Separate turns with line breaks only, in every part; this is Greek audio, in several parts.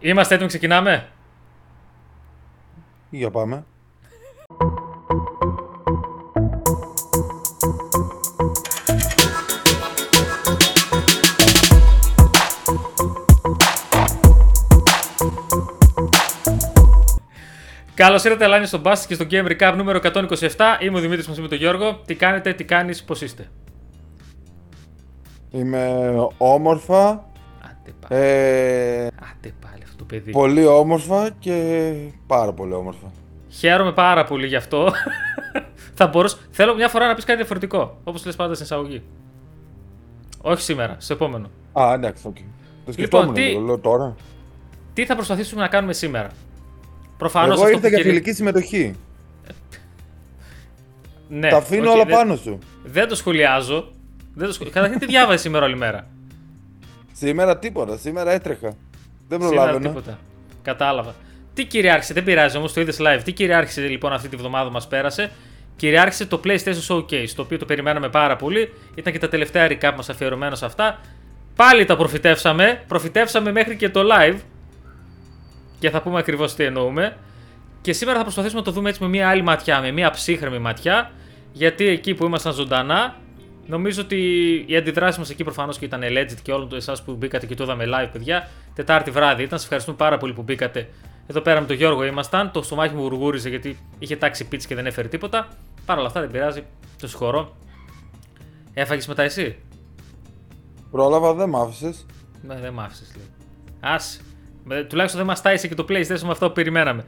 Είμαστε έτοιμοι, ξεκινάμε;
Για πάμε.
Καλώς ήρθατε, Ελάνη, στο Bast και στο Game Recap νούμερο 127. Είμαι ο Δημήτρης μαζί με τον Γιώργο. Τι κάνετε, τι κάνεις, πώς είστε;
Είμαι όμορφα,
Άντε πάλι.
ε,
Άντε πάλι αυτό το παιδί.
πολύ όμορφα και πάρα πολύ όμορφα.
Χαίρομαι πάρα πολύ γι' αυτό. Θα μπορούσα. Θέλω μια φορά να πεις κάτι διαφορετικό. Όπως λες πάντα στην εισαγωγή. Όχι σήμερα, στο επόμενο.
Α, εντάξει, οκ. Το
Λοιπόν,
σκεφτόμουν
τι-
λίγο, λέω τώρα.
Τι θα προσπαθήσουμε να κάνουμε σήμερα; Προφανώς
Εγώ
αυτό
ήρθα
που
για
κυρι-
φιλική συμμετοχή.
Ναι,
Τα αφήνω
οκ,
όλα
δεν-
πάνω σου.
Δεν το σχολιάζω. Δεν το σχολ... Καταρχήν τι διάβασες σήμερα όλη μέρα;
Σήμερα τίποτα, σήμερα έτρεχα. Δεν
Σήμερα
προλάβαινα.
τίποτα. Κατάλαβα. Τι κυριάρχησε, δεν πειράζει όμως, το είδες live. Τι κυριάρχησε λοιπόν αυτή τη βδομάδα μας πέρασε. Κυριάρχησε το PlayStation Showcase, το οποίο το περιμέναμε πάρα πολύ. Ήταν και τα τελευταία recap μας αφιερωμένα σε αυτά. Πάλι τα προφητεύσαμε. Προφητεύσαμε μέχρι και το live. Και θα πούμε ακριβώς τι εννοούμε. Και σήμερα θα προσπαθήσουμε να το δούμε έτσι με μια άλλη ματιά, με μια ψύχρεμη ματιά. Γιατί εκεί που ήμασταν ζωντανά, νομίζω ότι η αντιδράση μας εκεί προφανώς και ήταν legit και όλων εσάς που μπήκατε και το είδαμε live, παιδιά. Τετάρτη βράδυ ήταν. Σας ευχαριστούμε πάρα πολύ που μπήκατε. Εδώ πέρα με τον Γιώργο ήμασταν. Το στομάχι μου γουργούριζε γιατί είχε τάξει πίτση και δεν έφερε τίποτα. Παρ' όλα αυτά δεν πειράζει. Το συγχωρώ. Έφαγες μετά εσύ;
Πρόλαβα, δεν μ' άφησες.
Ναι, δεν μ' άφησες, λέει. Άσε. Με- Τουλάχιστον δεν μας τάισε και το PlayStation με αυτό που περιμέναμε.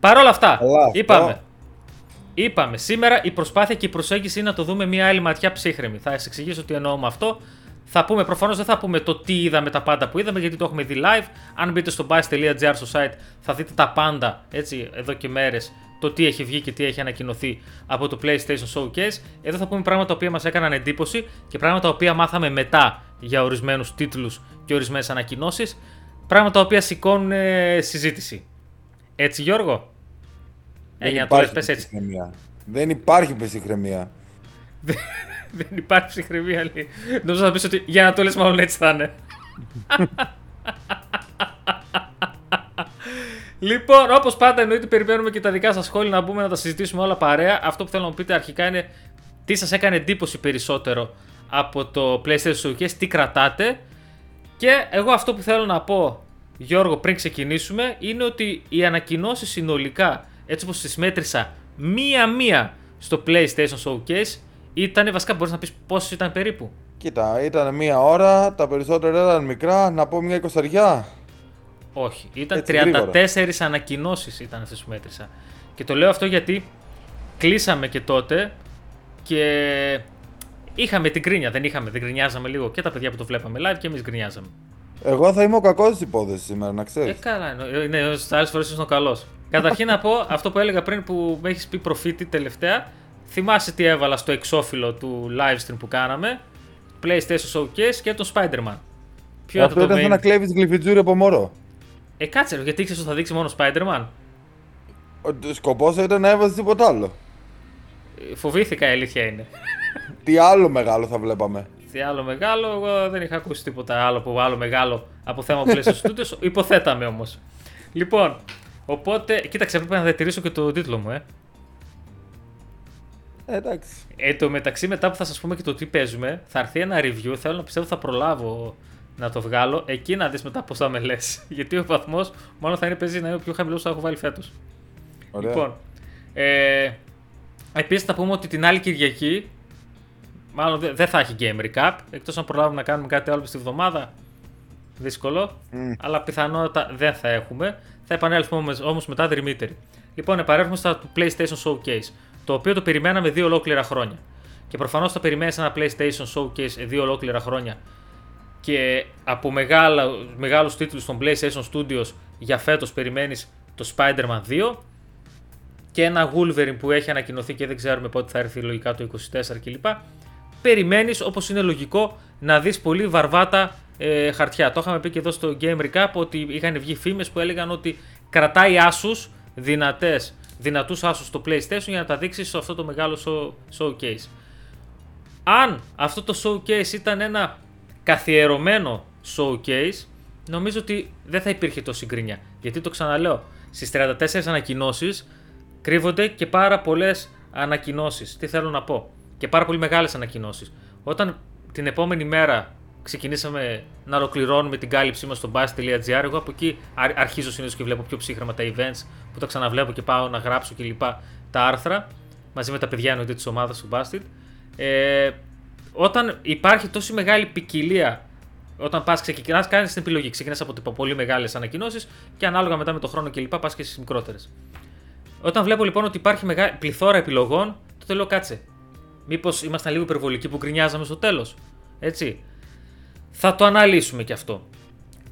Παρ' όλα αυτά,
Καλά, αυτό.
είπαμε. Είπαμε, σήμερα η προσπάθεια και η προσέγγιση είναι να το δούμε μια άλλη ματιά ψύχρεμη. Θα σας εξηγήσω τι εννοώ με αυτό. Θα πούμε, προφανώς δεν θα πούμε το τι είδαμε, τα πάντα που είδαμε, γιατί το έχουμε δει live. Αν μπείτε στο bus.gr στο site, θα δείτε τα πάντα έτσι εδώ και μέρες. Το τι έχει βγει και τι έχει ανακοινωθεί από το PlayStation Showcase. Εδώ θα πούμε πράγματα τα οποία μας έκαναν εντύπωση και πράγματα τα οποία μάθαμε μετά για ορισμένους τίτλους και ορισμένες ανακοινώσεις. Πράγματα τα οποία σηκώνουν ε, συζήτηση. Έτσι, Γιώργο; Ε,
Δεν
για να το λες,
υπάρχει
πες έτσι.
ψυχραιμία. Δεν υπάρχει ψυχραιμία.
Δεν υπάρχει ψυχραιμία, λέει. Νομίζω να πεις ότι για να το λες μάλλον έτσι θα είναι. λοιπόν, όπως πάντα εννοείται περιμένουμε και τα δικά σας σχόλια να μπούμε να τα συζητήσουμε όλα παρέα. Αυτό που θέλω να μου πείτε αρχικά είναι τι σας έκανε εντύπωση περισσότερο από το PlayStation Showcase, τι κρατάτε. Και εγώ αυτό που θέλω να πω, Γιώργο, πριν ξεκινήσουμε, είναι ότι οι ανακοινώσεις συνολικά, έτσι όπως τις μέτρησα μία-μία στο PlayStation Showcase, ήταν βασικά μπορείς να πεις πόσες ήταν περίπου;
Κοίτα, ήταν μία ώρα, τα περισσότερα ήταν μικρά, να πω μία εικοσαριά.
Όχι, ήταν
Έτσι,
34 ανακοινώσεις ήταν αυτές που μέτρησα. Και το λέω αυτό γιατί κλείσαμε και τότε και είχαμε την κρίνια, δεν είχαμε, δεν γκρινιάζαμε λίγο και τα παιδιά που το βλέπαμε live και εμείς γκρινιάζαμε.
Εγώ θα είμαι ο κακός της υπόθεσης σήμερα, να
Ε,
ξέρεις.
καλά, εννο- ναι, στι άλλες φορές ήσουν ο καλός. Καταρχήν να πω αυτό που έλεγα πριν που με έχεις πει προφήτη τελευταία. Θυμάσαι τι έβαλα στο εξώφυλλο του live stream που κάναμε; PlayStation Showcase και τον Spider-Man. Ποιο
Αυτό
ήταν
ήταν
το
σαν
main;
να κλέβεις γλυφιτζούρι από μωρό.
Ε, κάτσε, ρε, γιατί ήξερες ότι θα δείξει μόνο Spider-Man;
Ο σκοπός ήταν να έβαζε τίποτα άλλο.
Ε, Φοβήθηκα η αλήθεια είναι.
Τι άλλο μεγάλο θα βλέπαμε.
Τι άλλο μεγάλο, εγώ δεν είχα ακούσει τίποτα άλλο που άλλο μεγάλο από θέμα PlayStation Studios. Υποθέταμε όμως. Λοιπόν, οπότε, κοίταξε, έπρεπε να διατηρήσω και το τίτλο μου, ε.
Ε, εντάξει.
Ε, το μεταξύ, μετά που θα σας πούμε και το τι παίζουμε, θα έρθει ένα review. Θέλω να πιστεύω θα προλάβω να το βγάλω. Εκεί να δεις μετά πώς θα με λες. Γιατί ο βαθμός μόνο θα είναι παίζει να είναι ο πιο χαμηλός που θα έχω βάλει φέτος.
Ωραία.
Λοιπόν, ε, επίσης θα πούμε ότι την άλλη Κυριακή, μάλλον δε- δεν θα έχει game recap. Εκτός αν προλάβουμε να κάνουμε κάτι άλλο στη βδομάδα. Δύσκολο.
Μμ.
Αλλά πιθανότατα δεν θα έχουμε. Θα επανέλθουμε όμως μετά δρυμύτεροι. Λοιπόν, επανέρχομαι στα του PlayStation Showcase. Το οποίο το περιμέναμε δύο ολόκληρα χρόνια. Και προφανώς θα περιμένεις ένα PlayStation Showcase δύο ολόκληρα χρόνια και από μεγάλα, μεγάλους τίτλους των PlayStation Studios για φέτος περιμένεις το Spider-Man 2 και ένα Wolverine που έχει ανακοινωθεί και δεν ξέρουμε πότε θα έρθει λογικά το 24 κλπ. Περιμένεις όπως είναι λογικό να δεις πολύ βαρβάτα ε, χαρτιά. Το είχαμε πει και εδώ στο Game Recap ότι είχαν βγει φήμες που έλεγαν ότι κρατάει άσους δυνατές, δυνατούς άσους στο PlayStation για να τα δείξεις σε αυτό το μεγάλο show- showcase. Αν αυτό το showcase ήταν ένα καθιερωμένο showcase, νομίζω ότι δεν θα υπήρχε τόση γκρίνια. Γιατί το ξαναλέω, στις 34 ανακοινώσεις κρύβονται και πάρα πολλές ανακοινώσεις. Τι θέλω να πω; Και πάρα πολύ μεγάλες ανακοινώσεις. Όταν την επόμενη μέρα ξεκινήσαμε να ολοκληρώνουμε την κάλυψή μας στο bus.gr, εγώ από εκεί αρχίζω συνήθως και βλέπω πιο ψύχραμα τα events που τα ξαναβλέπω και πάω να γράψω κλπ. τα άρθρα μαζί με τα παιδιά εννοείται της ομάδας του Busted. Ε, όταν υπάρχει τόση μεγάλη ποικιλία όταν πας ξεκινά, κάνεις την επιλογή. Ξεκινάς από πολύ μεγάλες ανακοινώσεις και ανάλογα μετά με το χρόνο κλπ. πας και στις μικρότερες. Όταν βλέπω λοιπόν ότι υπάρχει μεγάλη πληθώρα επιλογών, τότε λέω κάτσε. Μήπως ήμασταν λίγο υπερβολικοί που γκρινιάζαμε στο τέλος. Έτσι. Θα το αναλύσουμε και αυτό.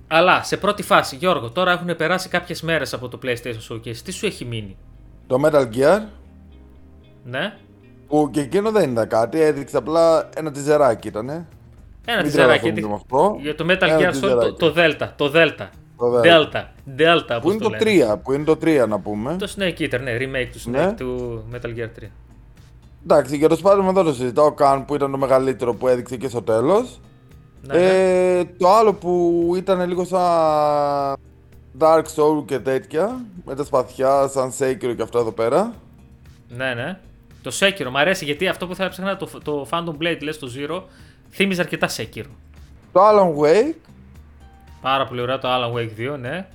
Αλλά σε πρώτη φάση, Γιώργο, τώρα έχουν περάσει κάποιες μέρες από το PlayStation Showcase. Τι σου έχει μείνει,
Το Metal Gear.
Ναι.
Που και εκείνο δεν ήταν κάτι, έδειξε απλά ένα τυζεράκι ήταν.
Ένα τυζεράκι. Για το Metal Gear Solid, το, το Delta. Το Delta. Το Delta. Delta,
που είναι το, 3, που είναι το 3 να πούμε.
Το Snake Eater, ναι, remake του Snake ναι. του Metal Gear 3.
Εντάξει, για το Spider-Man δεν το συζητάω καν που ήταν το μεγαλύτερο που έδειξε και στο τέλος. Ναι, ε, ναι. Το άλλο που ήταν λίγο σαν Dark Soul και τέτοια, με τα σπαθιά, σαν Sekiro και αυτά εδώ πέρα.
Ναι, ναι. Το Sekiro, μου αρέσει γιατί αυτό που θα έψαχνα το, το Phantom Blade, λες το Zero, θύμιζε αρκετά Sekiro.
Το Alan Wake.
Πάρα πολύ ωραίο το Alan Wake 2, ναι.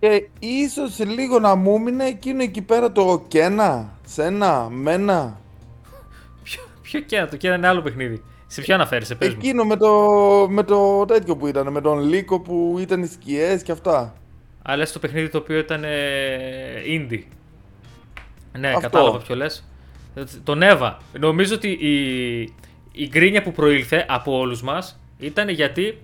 Και ίσως λίγο να μου μείνει εκείνο εκεί πέρα το Κένα, Σένα, Μένα.
ποιο, ποιο Κένα, το Κένα είναι άλλο παιχνίδι. Σε ποιο αναφέρεσαι, πες
Εκείνο με το, με το τέτοιο που ήταν, με τον Λύκο που ήταν οι σκιές και αυτά.
Αλλά το παιχνίδι το οποίο ήταν ε, indie. Ναι, Αυτό. κατάλαβα ποιο λες. Το Νέβα. Νομίζω ότι η, η γκρίνια που προήλθε από όλους μας ήταν γιατί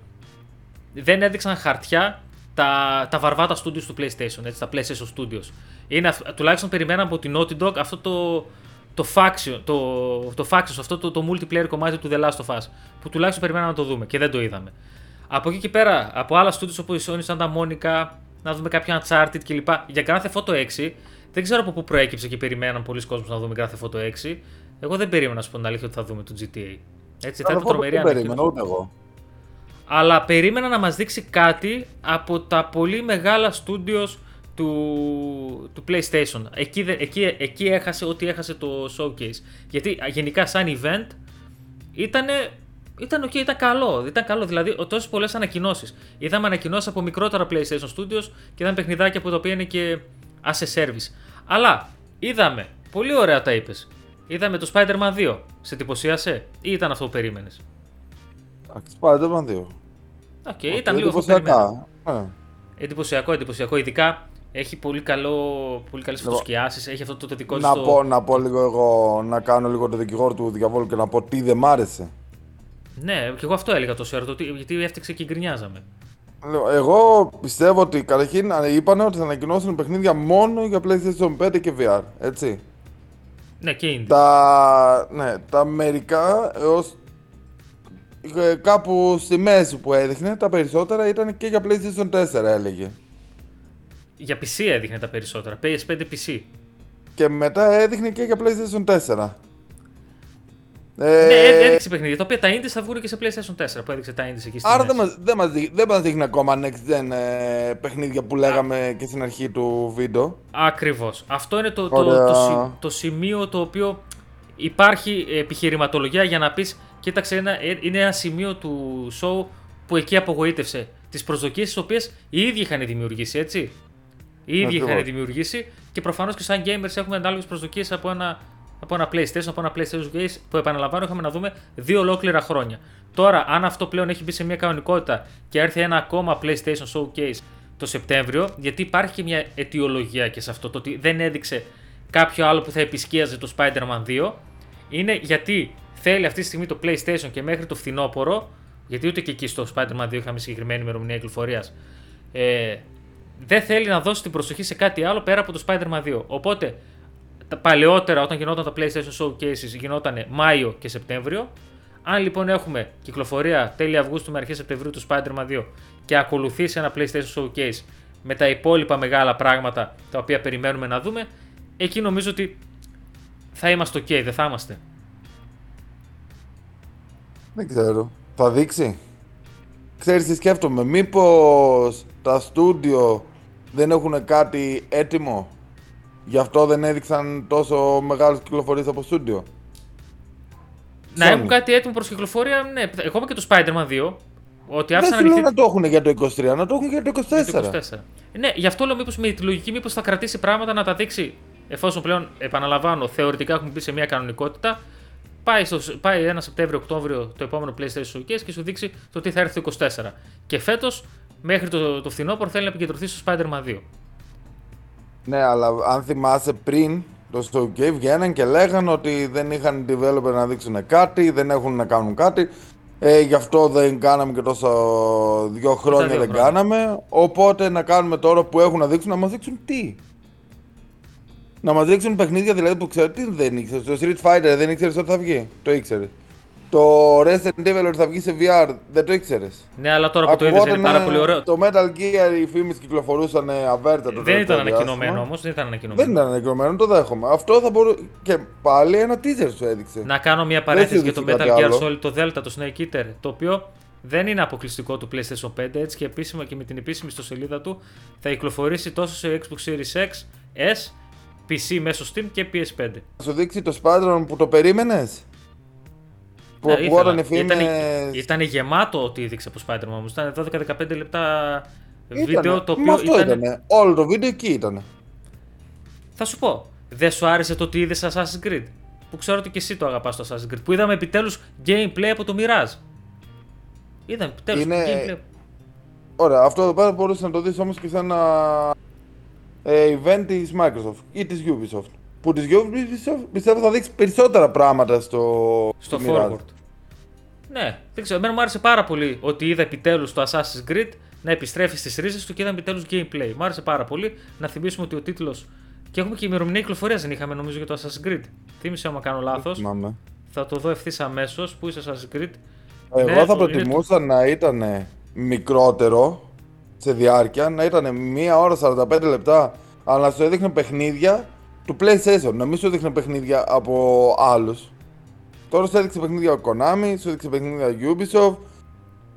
δεν έδειξαν χαρτιά τα, τα βαρβάτα studios του PlayStation, έτσι, τα PlayStation Studios. Είναι, τουλάχιστον περιμέναμε από την Naughty Dog αυτό το, το faction, το, το faction, αυτό το, το multiplayer κομμάτι του The Last of Us, που τουλάχιστον περιμέναμε να το δούμε και δεν το είδαμε. Από εκεί και πέρα, από άλλα studios όπως η Sony, σαν τα Monica, να δούμε κάποια Uncharted κλπ. Για κάθε Photo 6, δεν ξέρω από πού προέκυψε και περιμέναν πολλοί κόσμοι να δούμε κάθε Photo 6. Εγώ δεν περίμενα να σου πω την αλήθεια ότι θα δούμε το GTA. Έτσι, θα ήταν τρομερή
περίμενα, ούτε εγώ.
Αλλά περίμενα να μας δείξει κάτι από τα πολύ μεγάλα studios του, του PlayStation. Εκεί, εκεί, εκεί έχασε ό,τι έχασε το showcase. Γιατί γενικά σαν event ήταν ήταν okay, ήταν καλό. Ήταν καλό. Δηλαδή, τόσες πολλές ανακοινώσεις. Είδαμε ανακοινώσεις από μικρότερα PlayStation Studios και είδαμε παιχνιδάκια από τα οποία είναι και as a service. Αλλά είδαμε. Πολύ ωραία τα είπες. Είδαμε το Spider-Man 2. Σε εντυπωσίασε ή ήταν αυτό που περίμενες;
Spider-Man 2.
Ok, okay, ήταν λίγο αυτό που Εντυπωσιακό, εντυπωσιακό. Ειδικά έχει πολύ, καλό, πολύ καλές λοιπόν, φωτοσκιάσεις, έχει αυτό το δικό
να στο... Πω, να πω λίγο εγώ, να κάνω λίγο το δικηγόρο του διαβόλου και να πω τι δεν μ' άρεσε.
Ναι, και εγώ αυτό έλεγα τόσο ώρα, γιατί έφτιαξε και γκρινιάζαμε.
Εγώ πιστεύω ότι καταρχήν είπαν ότι θα ανακοινώσουν παιχνίδια μόνο για PlayStation 5 και VR, έτσι.
Ναι, και είναι.
Τα, ναι, τα μερικά έως ε, κάπου στη μέση που έδειχνε, τα περισσότερα ήταν και για PlayStation 4 έλεγε.
Για PC έδειχνε τα περισσότερα. PS5 PC.
Και μετά έδειχνε και για PlayStation 4.
Ε... Ναι, έδειξε παιχνίδια. Τα οποία τα indies θα βγουν και σε PlayStation 4 που έδειξε τα indies εκεί στην
Άρα δεν μας, δεν, μας δείχνει, δεν μας δείχνει ακόμα next gen ε, παιχνίδια που λέγαμε και στην αρχή του βίντεο.
Ακριβώς. Αυτό είναι το, το, το, το, σημείο το οποίο υπάρχει επιχειρηματολογία για να πεις κοίταξε, ένα, ε, είναι ένα σημείο του show που εκεί απογοήτευσε. Τις προσδοκίες τις οποίες οι ίδιοι είχαν δημιουργήσει, έτσι. Οι ίδιοι είχαν δημιουργήσει και προφανώς και σαν gamers έχουμε ανάλογες προσδοκίες από ένα, από ένα PlayStation, από ένα PlayStation Games που επαναλαμβάνω είχαμε να δούμε δύο ολόκληρα χρόνια. Τώρα, αν αυτό πλέον έχει μπει σε μια κανονικότητα και έρθει ένα ακόμα PlayStation Showcase το Σεπτέμβριο, γιατί υπάρχει και μια αιτιολογία και σε αυτό το ότι δεν έδειξε κάποιο άλλο που θα επισκίαζε το Spider-Man 2, είναι γιατί θέλει αυτή τη στιγμή το PlayStation και μέχρι το φθινόπωρο, γιατί ούτε και εκεί στο Spider-Man 2 είχαμε συγκεκριμένη ημερομηνία κυκλοφορίας, ε, δεν θέλει να δώσει την προσοχή σε κάτι άλλο πέρα από το Spider-Man 2. Οπότε, τα παλαιότερα όταν γινόταν τα PlayStation Showcases γινόταν Μάιο και Σεπτέμβριο. Αν λοιπόν έχουμε κυκλοφορία τέλη Αυγούστου με αρχές Σεπτεμβρίου του Spider-Man 2 και ακολουθήσει ένα PlayStation Showcase με τα υπόλοιπα μεγάλα πράγματα τα οποία περιμένουμε να δούμε, εκεί νομίζω ότι θα είμαστε ok, δεν θα είμαστε.
Δεν ξέρω. Θα δείξει. ξέρεις τι σκέφτομαι, μήπως τα στούντιο δεν έχουν κάτι έτοιμο; Γι' αυτό δεν έδειξαν τόσο μεγάλες κυκλοφορίες από στούντιο;
Να έχουν κάτι έτοιμο προς κυκλοφορία, ναι. Ακόμα και το Spider-Man 2. Ότι
δεν θέλω να το έχουν για το 23, να το έχουν για το 24. Για το 24.
Ναι, γι' αυτό λέω μήπως με τη λογική μήπως θα κρατήσει πράγματα να τα δείξει εφόσον πλέον επαναλαμβάνω θεωρητικά έχουν μπει σε μια κανονικότητα πάει, στο, πάει ένα Σεπτέμβριο-Οκτώβριο το επόμενο PlayStation Showcase και σου δείξει το τι θα έρθει το 24. Και φέτος, μέχρι το, το φθινόπωρο, θέλει να επικεντρωθεί στο Spider-Man 2.
Ναι, αλλά αν θυμάσαι πριν το Showcase βγαίναν και λέγανε ότι δεν είχαν developer να δείξουν κάτι, δεν έχουν να κάνουν κάτι. Ε, γι' αυτό δεν κάναμε και τόσο δύο χρόνια δεν κάναμε. Οπότε να κάνουμε τώρα που έχουν να δείξουν να μας δείξουν τι; Να μας δείξουν παιχνίδια δηλαδή που ξέρω τι δεν ήξερες. Το Street Fighter δεν ήξερες ότι θα βγει; Το ήξερες. Το Resident Evil ότι θα βγει σε VR δεν το ήξερες;
Ναι, αλλά τώρα που το είδες είναι πάρα πολύ ωραίο.
Το Metal Gear οι φήμες κυκλοφορούσαν αβέρτα. Το
δεν ήταν ανακοινωμένο όμως. Δεν ήταν ανακοινωμένο.
Δεν ήταν ανακοινωμένο, το δέχομαι. Αυτό θα μπορούσε. Και πάλι ένα teaser σου έδειξε.
Να κάνω μια παρένθεση για το Metal Gear Solid, το Delta, το Snake Eater. Το οποίο δεν είναι αποκλειστικό του PlayStation 5 έτσι και επίσημα και με την επίσημη ιστοσελίδα του θα κυκλοφορήσει τόσο σε Xbox Series X, S PC μέσω Steam και PS5.
Θα σου δείξει το Spider-Man που το περίμενες;
Που ναι, ακούγονταν οι φήμες... Ήταν, γεμάτο ότι έδειξε από Spider-Man όμως. Ήταν 12-15 λεπτά βίντεο το οποίο
αυτό ήταν... Όλο το βίντεο εκεί ήταν.
Θα σου πω. Δεν σου άρεσε το ότι είδες Assassin's Creed. Που ξέρω ότι και εσύ το αγαπάς το Assassin's Creed. Που είδαμε επιτέλους gameplay από το Mirage. Είδαμε επιτέλους Είναι... gameplay.
Ωραία, αυτό εδώ πέρα μπορούσες να το δεις όμως και σε ένα ε, event της Microsoft ή της Ubisoft. Που τη Ubisoft πιστεύω θα δείξει περισσότερα πράγματα στο,
στο forward. Ναι, δεν ξέρω. Εμένα μου άρεσε πάρα πολύ ότι είδα επιτέλους το Assassin's Creed να επιστρέφει στις ρίζες του και είδα επιτέλους gameplay. Μου άρεσε πάρα πολύ να θυμίσουμε ότι ο τίτλο. Και έχουμε και ημερομηνία κυκλοφορίας δεν είχαμε νομίζω για το Assassin's Creed. Θύμησε άμα κάνω λάθος. Θα το δω ευθύς αμέσως. Πού είσαι Assassin's Creed;
Εγώ ναι, θα προτιμούσα να ήταν μικρότερο σε διάρκεια να ήταν μία ώρα 45 λεπτά, αλλά να σου έδειχνε παιχνίδια του PlayStation, να μην σου έδειχνε παιχνίδια από άλλους. Τώρα σου έδειξε παιχνίδια Konami, σου έδειξε παιχνίδια Ubisoft.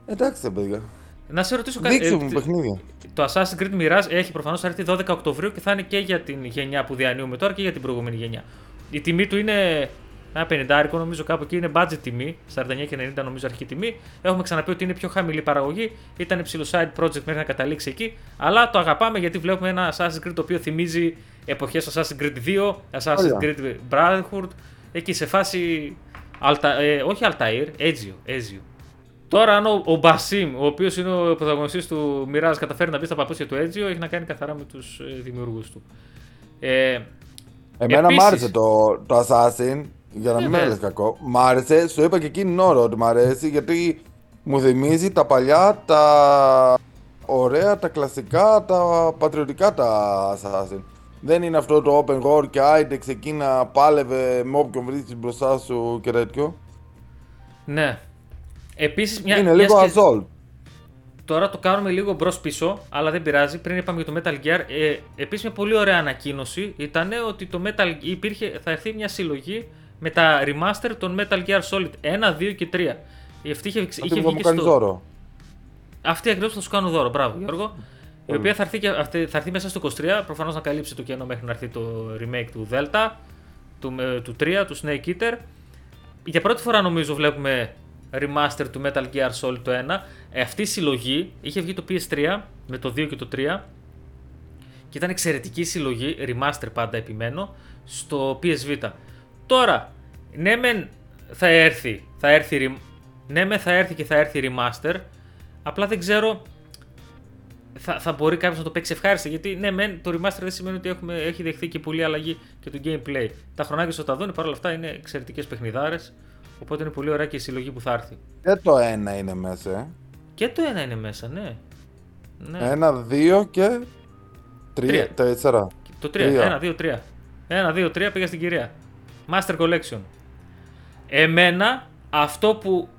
Εντάξει, παιδιά.
Να σε ρωτήσω κάτι.
Δείξε μου παιχνίδια.
Το Assassin's Creed Mirage έχει προφανώς έρθει 12 Οκτωβρίου και θα είναι και για την γενιά που διανύουμε τώρα και για την προηγούμενη γενιά. Η τιμή του είναι ένα πενιντάρικο νομίζω κάπου εκεί είναι budget τιμή, 49 και 90 νομίζω αρχική τιμή. Έχουμε ξαναπεί ότι είναι πιο χαμηλή παραγωγή, ήταν ψηλό side project μέχρι να καταλήξει εκεί. Αλλά το αγαπάμε γιατί βλέπουμε ένα Assassin's Creed το οποίο θυμίζει εποχές Assassin's Creed 2, Assassin's Creed Brotherhood, εκεί σε φάση, Alta, ε, όχι Altair, Ezio, Ezio. Τώρα, αν ο, ο Μπασίμ, ο οποίος είναι ο πρωταγωνιστής του Mirage, καταφέρει να μπει στα παπούτσια του Ezio, έχει να κάνει καθαρά με τους ε, δημιουργούς του. Ε,
Εμένα επίσης... μ' άρεσε το, το Assassin για να μην με λες κακό. Μ' άρεσε, σου είπα και εκείνη την ώρα ότι μ' αρέσει γιατί μου θυμίζει τα παλιά, τα ωραία, τα κλασικά, τα πατριωτικά τα Assassin. Δεν είναι αυτό το open world και άιντεξ εκεί να πάλευε με όποιον βρίσκεις μπροστά σου και τέτοιο.
Ναι. Επίσης μια...
Είναι λίγο αζόλ.
Τώρα το κάνουμε λίγο μπρος πίσω, αλλά δεν πειράζει. Πριν είπαμε για το Metal Gear, ε, επίσης μια πολύ ωραία ανακοίνωση ήταν ότι το Metal υπήρχε, θα έρθει μια συλλογή με τα remaster των Metal Gear Solid 1, 2 και 3. Η αυτή είχε, είχε βγει
και στο... δώρο.
Αυτή ακριβώς θα σου κάνω δώρο. Μπράβο, Γιώργο. Η οποία θα έρθει, θα έρθει μέσα στο 23, προφανώς να καλύψει το κενό μέχρι να έρθει το remake του Delta, του, του 3, του Snake Eater. Για πρώτη φορά νομίζω βλέπουμε remaster του Metal Gear Solid το 1. Ε, αυτή η συλλογή είχε βγει το PS3 με το 2 και το 3 και ήταν εξαιρετική συλλογή, remaster πάντα επιμένω, στο PS Vita. Τώρα, ναι μεν θα έρθει, θα έρθει, ναι μεν θα έρθει και θα έρθει remaster, απλά δεν ξέρω θα, θα μπορεί κάποιος να το παίξει ευχάριστα. Γιατί ναι, μεν το remaster δεν σημαίνει ότι έχουμε, έχει δεχθεί και πολλή αλλαγή και το gameplay. Τα χρονάκια στο τα δουν παρόλα αυτά είναι εξαιρετικές παιχνιδάρες. Οπότε είναι πολύ ωραία και η συλλογή που θα έρθει.
Και το ένα είναι μέσα. Ε.
Και το ένα είναι μέσα, ναι.
ναι. Ένα, δύο και. Τρία, τέσσερα.
Το τρία. Ένα, δύο, τρία. Ένα, δύο, τρία πήγα στην κυρία. Master Collection. Εμένα αυτό που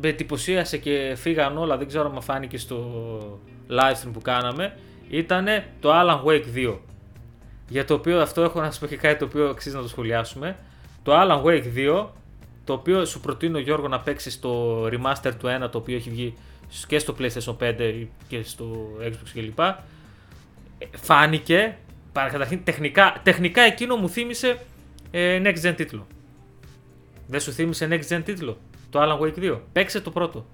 με εντυπωσίασε και φύγαν όλα, δεν ξέρω αν φάνηκε στο live stream που κάναμε, ήταν το Alan Wake 2. Για το οποίο αυτό έχω να σα πω και κάτι το οποίο αξίζει να το σχολιάσουμε. Το Alan Wake 2, το οποίο σου προτείνω Γιώργο να παίξεις το remaster του 1 το οποίο έχει βγει και στο PlayStation 5 και στο Xbox κλπ. Ε, φάνηκε, καταρχήν τεχνικά, τεχνικά εκείνο μου θύμισε ε, Next Gen τίτλο. Δεν σου θύμισε Next Gen τίτλο, το Alan Wake 2. Παίξε το πρώτο.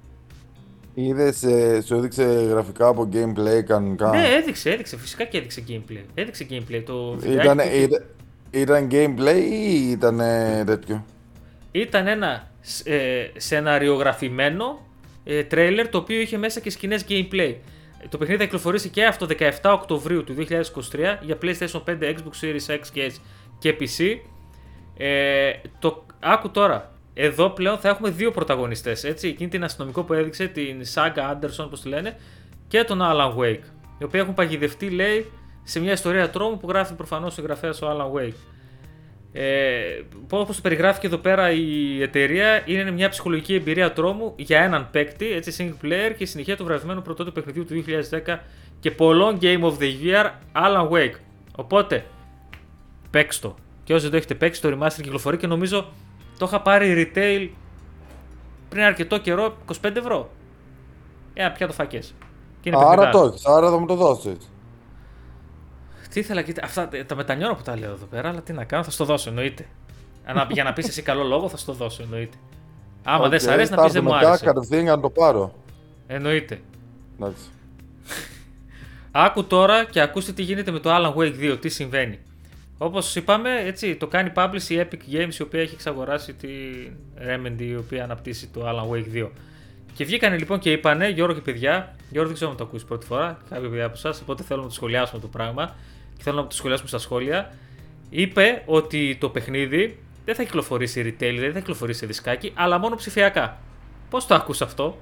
Είδες, ε, σου έδειξε γραφικά από gameplay κανονικά.
Ναι, έδειξε, έδειξε. Φυσικά και έδειξε gameplay. Έδειξε gameplay. Το
ήταν, ήταν, ήταν gameplay ή ήταν τέτοιο;
Ήταν ένα ε, σεναριογραφημένο ε, τρέιλερ το οποίο είχε μέσα και σκηνές gameplay. Το παιχνίδι θα κυκλοφορήσει και αυτό 17 Οκτωβρίου του 2023 για PlayStation 5, Xbox Series X και, και PC. Ε, το, άκου τώρα, εδώ πλέον θα έχουμε δύο πρωταγωνιστές. Εκείνη την αστυνομικό που έδειξε, την Saga Anderson, όπως τη λένε, και τον Alan Wake. Οι οποίοι έχουν παγιδευτεί, λέει, σε μια ιστορία τρόμου που γράφει προφανώς ο συγγραφέας ο Alan Wake. Ε, Όπως το περιγράφει και εδώ πέρα η εταιρεία, είναι μια ψυχολογική εμπειρία τρόμου για έναν παίκτη, έτσι single player και συνεχεία του βραβευμένου πρωτότυπου παιχνιδιού του 2010 και πολλών Game of the Year Alan Wake. Οπότε, παίξτε το. Και όσοι δεν το έχετε παίξει, το remaster κυκλοφορεί και νομίζω το είχα πάρει retail πριν αρκετό καιρό 25 ευρώ. Για πια το φακές.
Άρα το έχεις, άρα θα μου το δώσεις.
Τι ήθελα, κοίτα, αυτά τα μετανιώνω που τα λέω εδώ πέρα, αλλά τι να κάνω, θα στο δώσω εννοείται. για να πεις εσύ καλό λόγο, θα στο δώσω εννοείται. Άμα okay, δεν σ' αρέσει, να πεις δεν μου άρεσε.
κατευθείαν να το πάρω.
Εννοείται.
Εντάξει.
Άκου τώρα και ακούστε τι γίνεται με το Alan Wake 2, τι συμβαίνει. Όπως είπαμε, έτσι, το κάνει publish η Epic Games η οποία έχει εξαγοράσει τη Remedy η οποία αναπτύσσει το Alan Wake 2. Και βγήκανε λοιπόν και είπανε, Γιώργο και παιδιά, Γιώργο δεν ξέρω αν το ακούσει πρώτη φορά, κάποια παιδιά από εσάς, οπότε θέλω να το σχολιάσουμε το πράγμα και θέλω να το σχολιάσουμε στα σχόλια. Είπε ότι το παιχνίδι δεν θα κυκλοφορήσει retail, δεν θα κυκλοφορήσει σε δισκάκι, αλλά μόνο ψηφιακά. Πώς το ακούς αυτό,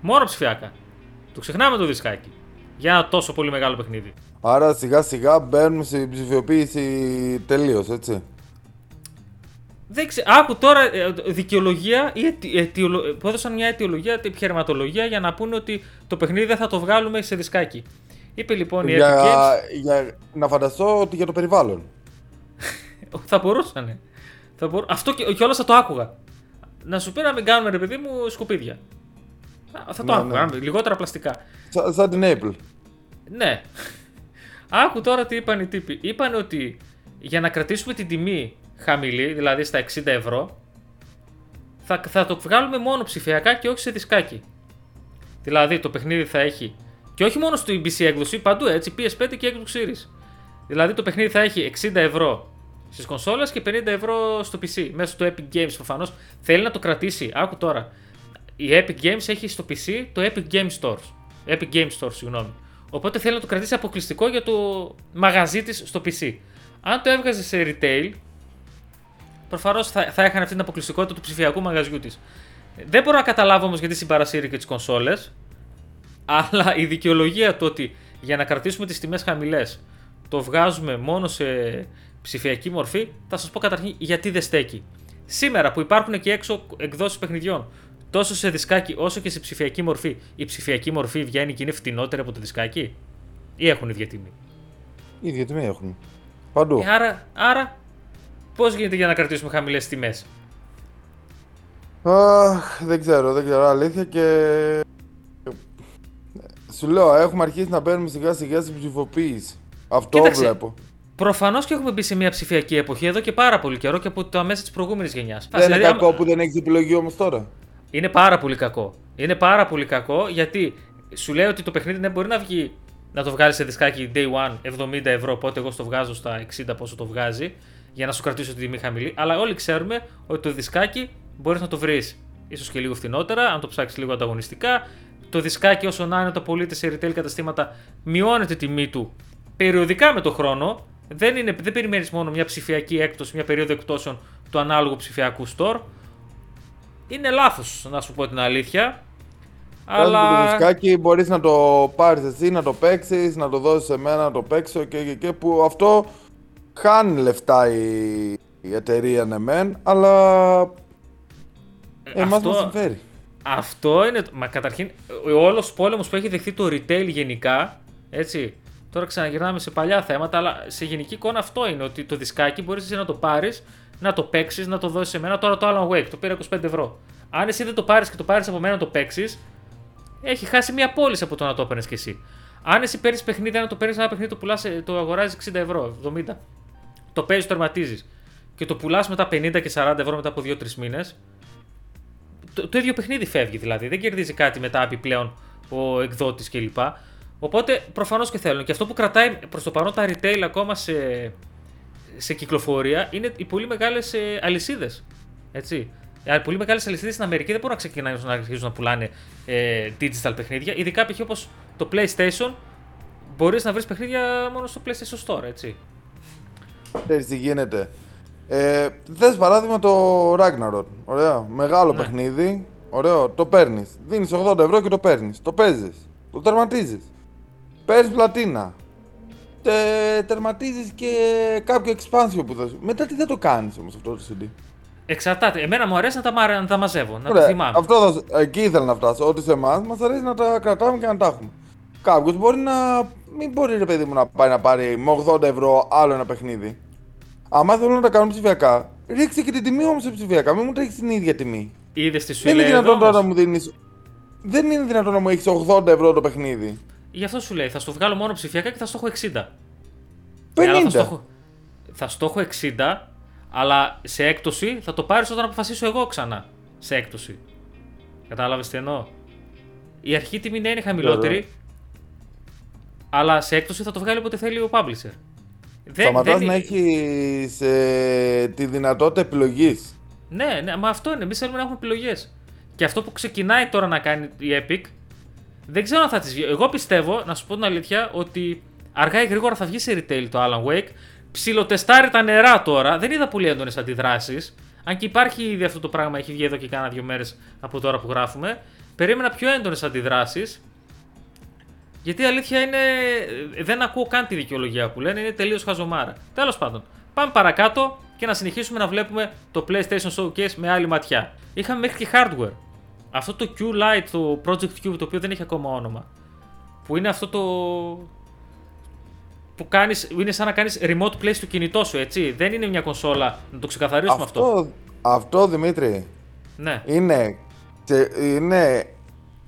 Μόνο ψηφιακά. Το ξεχνάμε το δισκάκι. Για ένα τόσο πολύ μεγάλο παιχνίδι.
Άρα σιγά σιγά μπαίνουμε στην ψηφιοποίηση τελείως, έτσι.
Δεν ξέρω. Άκου τώρα ε, δικαιολογία ή αιτιολο... που έδωσαν μια αιτιολογία, επιχειρηματολογία για να πούνε ότι το παιχνίδι δεν θα το βγάλουμε σε δισκάκι. Είπε λοιπόν η
για, Epic Games... για να φανταστώ ότι για το περιβάλλον.
θα μπορούσαν. Θα μπορού... Αυτό και, και όλας θα το άκουγα. Να σου πει να μην κάνουμε ρε παιδί μου σκουπίδια. Θα το ναι, άκουγα. Ναι. Λιγότερα πλαστικά.
Σα, σαν την Apple.
Ναι. Άκου τώρα τι είπαν οι τύποι. Είπαν ότι για να κρατήσουμε την τιμή χαμηλή, δηλαδή στα 60 ευρώ, θα, θα το βγάλουμε μόνο ψηφιακά και όχι σε δισκάκι. Δηλαδή το παιχνίδι θα έχει. Και όχι μόνο στο PC έκδοση, παντού έτσι, PS5 και Xbox Series. Δηλαδή το παιχνίδι θα έχει 60 ευρώ στις κονσόλες και 50 ευρώ στο PC. Μέσω του Epic Games προφανώς θέλει να το κρατήσει. Άκου τώρα. Η Epic Games έχει στο PC το Epic Games Store. Epic Games Store, συγγνώμη. Οπότε θέλει να το κρατήσει αποκλειστικό για το μαγαζί της στο PC. Αν το έβγαζε σε retail, προφανώς θα, θα είχαν αυτή την αποκλειστικότητα του ψηφιακού μαγαζιού της. Δεν μπορώ να καταλάβω όμως γιατί συμπαρασύρει και τις κονσόλες, αλλά η δικαιολογία του ότι για να κρατήσουμε τις τιμές χαμηλές το βγάζουμε μόνο σε ψηφιακή μορφή, θα σας πω καταρχήν γιατί δεν στέκει. Σήμερα που υπάρχουν και έξω εκδόσεις παιχνιδιών τόσο σε δισκάκι όσο και σε ψηφιακή μορφή, η ψηφιακή μορφή βγαίνει και είναι φτηνότερη από το δισκάκι, ή έχουν ίδια τιμή;
ίδια τιμή έχουν. Παντού.
Ε, άρα, άρα πώς γίνεται για να κρατήσουμε χαμηλές τιμές;
Αχ, δεν ξέρω, δεν ξέρω. Αλήθεια και. Σου λέω, έχουμε αρχίσει να παίρνουμε σιγά σιγά στην ψηφοποίηση. Αυτό Κοίταξε, βλέπω.
Προφανώς και έχουμε μπει σε μια ψηφιακή εποχή εδώ και πάρα πολύ καιρό και από τα μέσα της προηγούμενης γενιάς.
Δεν είναι δηλαδή, κακό που δεν έχεις επιλογή όμως τώρα.
Είναι πάρα πολύ κακό. Είναι πάρα πολύ κακό γιατί σου λέει ότι το παιχνίδι δεν μπορεί να βγει να το βγάλεις σε δισκάκι day one 70 ευρώ, οπότε εγώ στο βγάζω στα 60 πόσο το βγάζει, για να σου κρατήσω τη τιμή χαμηλή. Αλλά όλοι ξέρουμε ότι το δισκάκι μπορείς να το βρεις ίσως και λίγο φθηνότερα, αν το ψάξεις λίγο ανταγωνιστικά. Το δισκάκι, όσο να είναι το πωλείται σε retail καταστήματα, μειώνεται τη τιμή του περιοδικά με το χρόνο. Δεν, είναι, δεν περιμένεις μόνο μια ψηφιακή έκπτωση, μια περίοδο εκπτώσεων του ανάλογου ψηφιακού store είναι λάθος, να σου πω την αλήθεια.
Αλλά... Το δισκάκι μπορείς να το πάρεις εσύ, να το παίξεις, να το δώσεις σε μένα να το παίξω και, και, και που αυτό χάνει λεφτά η, η εταιρεία ναι μεν, αλλά ε, εμάς αυτό, μας συμφέρει.
Αυτό είναι, μα καταρχήν, ο όλος πόλεμος που έχει δεχθεί το retail γενικά, έτσι, τώρα ξαναγυρνάμε σε παλιά θέματα, αλλά σε γενική εικόνα αυτό είναι, ότι το δισκάκι μπορείς εσύ να το πάρεις να το παίξεις, να το δώσεις σε μένα. Τώρα το Alan Wake το πήρα 25 ευρώ. Αν εσύ δεν το πάρεις και το πάρεις από μένα να το παίξεις, έχει χάσει μια πώληση από το να το έπαιρνες κι εσύ. Αν εσύ παίρνεις παιχνίδι, αν το παίρνεις ένα παιχνίδι, το, πουλάς, ε, το αγοράζεις 60 ευρώ, 70. Το παίζεις, το τερματίζεις και το πουλάς μετά 50 και 40 ευρώ μετά από 2-3 μήνες. Το, το ίδιο παιχνίδι φεύγει δηλαδή. Δεν κερδίζει κάτι μετά επιπλέον ο εκδότης κλπ. Οπότε προφανώς και θέλουν. Και αυτό που κρατάει προς το παρόν τα retail ακόμα σε, σε κυκλοφορία είναι οι πολύ μεγάλες αλυσίδες. Έτσι. Οι πολύ μεγάλες αλυσίδες στην Αμερική δεν μπορούν να ξεκινάνε να αρχίσουν να πουλάνε ε, digital παιχνίδια. Ειδικά π.χ. όπως το PlayStation, μπορείς να βρεις παιχνίδια μόνο στο PlayStation Store, έτσι.
Ξέρεις τι γίνεται. Ε, θες παράδειγμα το Ragnarok. Ωραίο. Μεγάλο ναι. παιχνίδι. Ωραίο. Το παίρνεις. Δίνεις 80 ευρώ και το παίρνεις. Το παίζεις. Το τερματίζεις. Παίρνεις πλατίνα. Τε, τερματίζεις και κάποιο expansion που θες. Μετά τι δεν το κάνεις όμως αυτό το CD.
Εξαρτάται. Εμένα μου αρέσει να τα, να τα μαζεύω, να Ωραία. τα θυμάμαι.
Αυτό θα, εκεί ήθελα να φτάσω. Ότι σε εμάς μας αρέσει να τα κρατάμε και να τα έχουμε. Κάποιος μπορεί να. Μην μπορεί ρε παιδί μου να πάει να πάρει με 80 ευρώ άλλο ένα παιχνίδι. Αν θέλω να τα κάνω ψηφιακά, ρίξε και την τιμή όμως σε ψηφιακά. Μην μου τρέχεις την ίδια τιμή.
Είδες τη σου
Δεν είναι δυνατόν τώρα να μου δίνει. Δεν είναι δυνατόν να μου έχεις 80 ευρώ το παιχνίδι.
Γι' αυτό σου λέει, θα στο βγάλω μόνο ψηφιακά και θα στο έχω 60.
50.
θα, στο έχω, θα στο έχω 60, αλλά σε έκπτωση θα το πάρεις όταν αποφασίσω εγώ ξανά. Σε έκπτωση. Κατάλαβες τι εννοώ; Η αρχή τιμή ναι είναι χαμηλότερη, αλλά σε έκπτωση θα το βγάλει όποτε θέλει ο publisher.
Δεν, Σταματάς να έχεις ε, τη δυνατότητα επιλογής.
Ναι, ναι, μα αυτό είναι. Εμείς θέλουμε να έχουμε επιλογές. Και αυτό που ξεκινάει τώρα να κάνει η Epic, δεν ξέρω αν θα τη βγει. Εγώ πιστεύω, να σου πω την αλήθεια, ότι αργά ή γρήγορα θα βγει σε retail το Alan Wake. Ψιλοτεστάρει τα νερά τώρα. Δεν είδα πολύ έντονες αντιδράσεις. Αν και υπάρχει ήδη αυτό το πράγμα, έχει βγει εδώ και κάνα δύο μέρες από τώρα που γράφουμε. Περίμενα πιο έντονες αντιδράσεις. Γιατί η αλήθεια είναι. Δεν ακούω καν τη δικαιολογία που λένε, είναι τελείως χαζομάρα. Τέλος πάντων, πάμε παρακάτω και να συνεχίσουμε να βλέπουμε το PlayStation Showcase με άλλη ματιά. Είχαμε μέχρι και hardware. Αυτό το Q-Lite, το Project Q, το οποίο δεν έχει ακόμα όνομα. Που είναι αυτό το. που κάνεις, είναι σαν να κάνεις remote play στο κινητό σου, έτσι. Δεν είναι μια κονσόλα. Να το ξεκαθαρίσουμε αυτό.
Αυτό, αυτό Δημήτρη.
Ναι.
Είναι. Είναι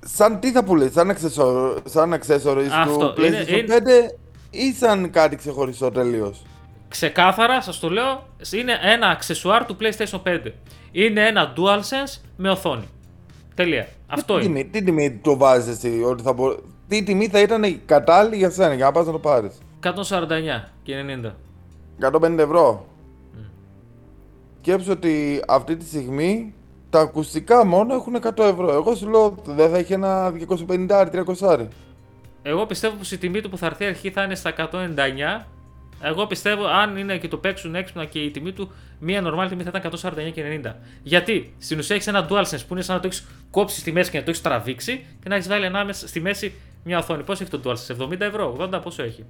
σαν τι θα πουλήσεις, σαν, accessory, σαν accessories του PlayStation 5 ή σαν κάτι ξεχωριστό τελείως;
Ξεκάθαρα, σας το λέω, είναι ένα accessoire του PlayStation 5. Είναι ένα DualSense με οθόνη. Τελεία. Αυτό
τι
είναι.
Τιμή, τι τιμή το βάζεις εσύ, ότι θα μπο... Τι τιμή θα ήταν κατάλληλη για σένα, για να πας να το πάρεις;
149 και
90. 150 ευρώ. Mm. Σκέψου ότι αυτή τη στιγμή τα ακουστικά μόνο έχουν 100 ευρώ. Εγώ σου λέω δεν θα έχει ένα 250-300.
Εγώ πιστεύω πως η τιμή του που θα έρθει αρχή θα είναι στα 199. Εγώ πιστεύω αν είναι και το παίξουν έξυπνα και η τιμή του, μία νορμάλ τιμή θα ήταν 149 και 90. Γιατί στην ουσία έχεις ένα DualSense που είναι σαν να το έχεις κόψει στη μέση και να το έχεις τραβήξει και να έχεις βάλει ανάμεσα στη μέση μια οθόνη. Πόσο έχει το DualSense, 70 ευρώ, 80 πόσο έχει;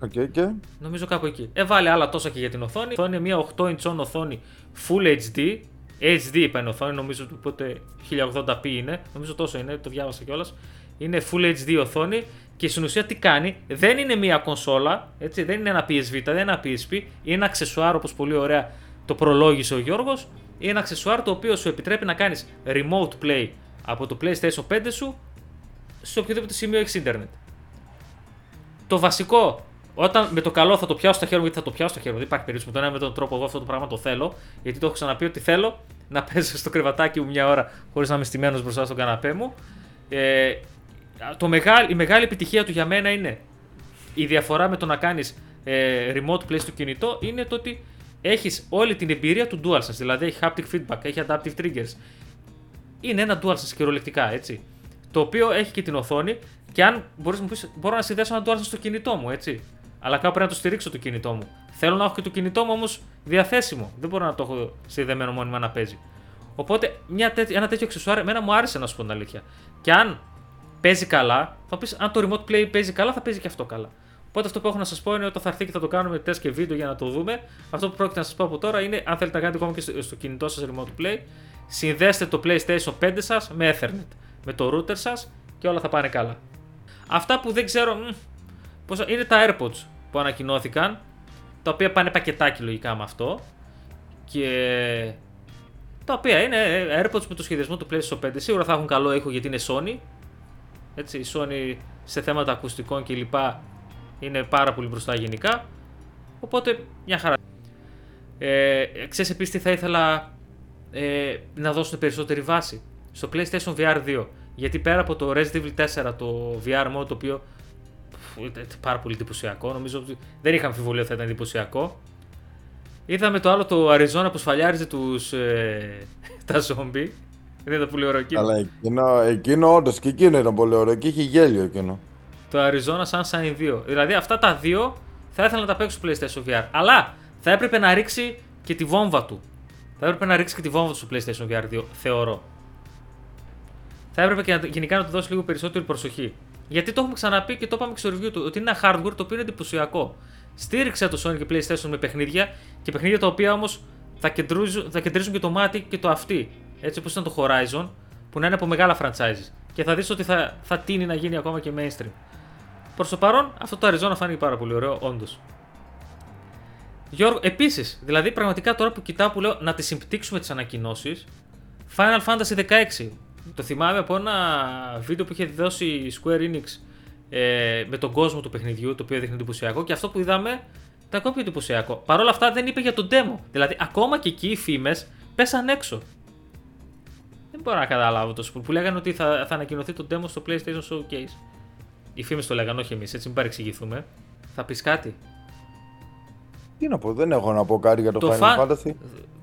Okay, okay.
Νομίζω κάπου εκεί. Έβαλε άλλα τόσα και για την οθόνη. Η είναι μια 8 inch οθόνη Full HD HD είπα είναι οθόνη, νομίζω ότι πότε 1080p είναι, νομίζω τόσο είναι, το διάβασα κιόλας. Είναι Full HD οθόνη και στην ουσία τι κάνει, δεν είναι μια κονσόλα, έτσι, δεν είναι ένα PSV, δεν είναι ένα PSP, είναι ένα αξεσουάρ όπως πολύ ωραία το προλόγησε ο Γιώργος. Είναι ένα αξεσουάρ το οποίο σου επιτρέπει να κάνεις remote play από το PlayStation 5 σου σε οποιοδήποτε σημείο έχεις Ιντερνετ. Το βασικό όταν με το καλό θα το πιάσω στα χέρια μου, γιατί θα το πιάσω στα χέρια μου. Δεν υπάρχει περίπτωση με τον ένα με τον τρόπο εγώ αυτό το πράγμα το θέλω. Γιατί το έχω ξαναπεί ότι θέλω να παίζω στο κρεβατάκι μου μια ώρα χωρίς να είμαι στημένος μπροστά στον καναπέ μου. Ε, το μεγάλη, η μεγάλη επιτυχία του για μένα είναι η διαφορά με το να κάνεις ε, remote play στο κινητό είναι το ότι έχεις όλη την εμπειρία του DualSense. Δηλαδή έχει haptic feedback, έχει adaptive triggers. Είναι ένα DualSense κυριολεκτικά έτσι. Το οποίο έχει και την οθόνη και αν μπορείς να μου πεις, μπορώ να συνδέσω ένα DualSense στο κινητό μου έτσι. Αλλά κάπου πρέπει να το στηρίξω το κινητό μου. Θέλω να έχω και το κινητό μου όμως διαθέσιμο. Δεν μπορώ να το έχω συνδεμένο μόνιμα να παίζει. Οπότε μια τέτοι, ένα τέτοιο αξεσουάρ εμένα μου άρεσε να σου πω την αλήθεια. Και αν παίζει καλά, θα πεις αν το remote play παίζει καλά, θα παίζει και αυτό καλά. Οπότε αυτό που έχω να σας πω είναι ότι θα έρθει και θα το κάνουμε τεστ και βίντεο για να το δούμε. Αυτό που πρόκειται να σας πω από τώρα είναι αν θέλετε να κάνετε ακόμα και στο, στο κινητό σας remote play, συνδέστε το PlayStation 5 σας με Ethernet, με το router σας και όλα θα πάνε καλά. Αυτά που δεν ξέρω, Πόσα... Είναι τα AirPods που ανακοινώθηκαν, τα οποία πάνε πακετάκι λογικά με αυτό. Και τα οποία είναι AirPods με το σχεδιασμό του PlayStation 5. Σίγουρα θα έχουν καλό ήχο γιατί είναι Sony. Έτσι, η Sony σε θέματα ακουστικών κλπ. είναι πάρα πολύ μπροστά γενικά. Οπότε μια χαρά. Ε, ξέρεις επίσης τι θα ήθελα ε, να δώσουν περισσότερη βάση; Στο PlayStation VR 2. Γιατί πέρα από το Resident Evil 4, το VR mode, το οποίο ήταν πάρα πολύ εντυπωσιακό, νομίζω ότι δεν είχα αμφιβολία ότι θα ήταν εντυπωσιακό. Είδαμε το άλλο το Arizona που σφαλιάριζε τους, ε, τα zombie. Δεν ήταν πολύ ωραίο
εκείνο. Αλλά εκείνο, εκείνο όντως και εκείνο ήταν πολύ ωραίο και είχε γέλιο εκείνο.
Το Arizona Sunshine 2. Δηλαδή αυτά τα δύο θα ήθελα να τα παίξω στο PlayStation VR. Αλλά θα έπρεπε να ρίξει και τη βόμβα του. Θα έπρεπε να ρίξει και τη βόμβα του στο PlayStation VR 2, θεωρώ. Θα έπρεπε και να, γενικά να του δώσει λίγο περισσότερη προσοχή. Γιατί το έχουμε ξαναπεί και το είπαμε και στο review του, ότι είναι ένα hardware το οποίο είναι εντυπωσιακό. Στήριξε το Sony και PlayStation με παιχνίδια και παιχνίδια τα οποία όμως θα, θα κεντρίζουν και το μάτι και το αυτή. Έτσι όπως ήταν το Horizon, που να είναι από μεγάλα franchises. Και θα δεις ότι θα, θα τίνει να γίνει ακόμα και mainstream. Προς το παρόν, αυτό το Arizona φάνηκε πάρα πολύ ωραίο, όντως. Γιώργο, επίσης, δηλαδή πραγματικά τώρα που κοιτάω που λέω να τις συμπτύξουμε τις ανακοινώσεις, Final Fantasy 16. Το θυμάμαι από ένα βίντεο που είχε δώσει η Square Enix ε, με τον κόσμο του παιχνιδιού, το οποίο έδειχνε εντυπωσιακό και αυτό που είδαμε ήταν ακόμα πιο εντυπωσιακό. Παρ' όλα αυτά δεν είπε για τον demo. Δηλαδή, ακόμα και εκεί οι φήμες πέσαν έξω. Δεν μπορώ να καταλάβω το που λέγανε ότι θα, θα ανακοινωθεί το demo στο PlayStation Showcase. Οι φήμες το λέγανε, όχι εμείς, έτσι μην παρεξηγηθούμε. Θα πεις κάτι.
Τι να πω, δεν έχω να πω κάτι για το, το Final Fan... Fantasy.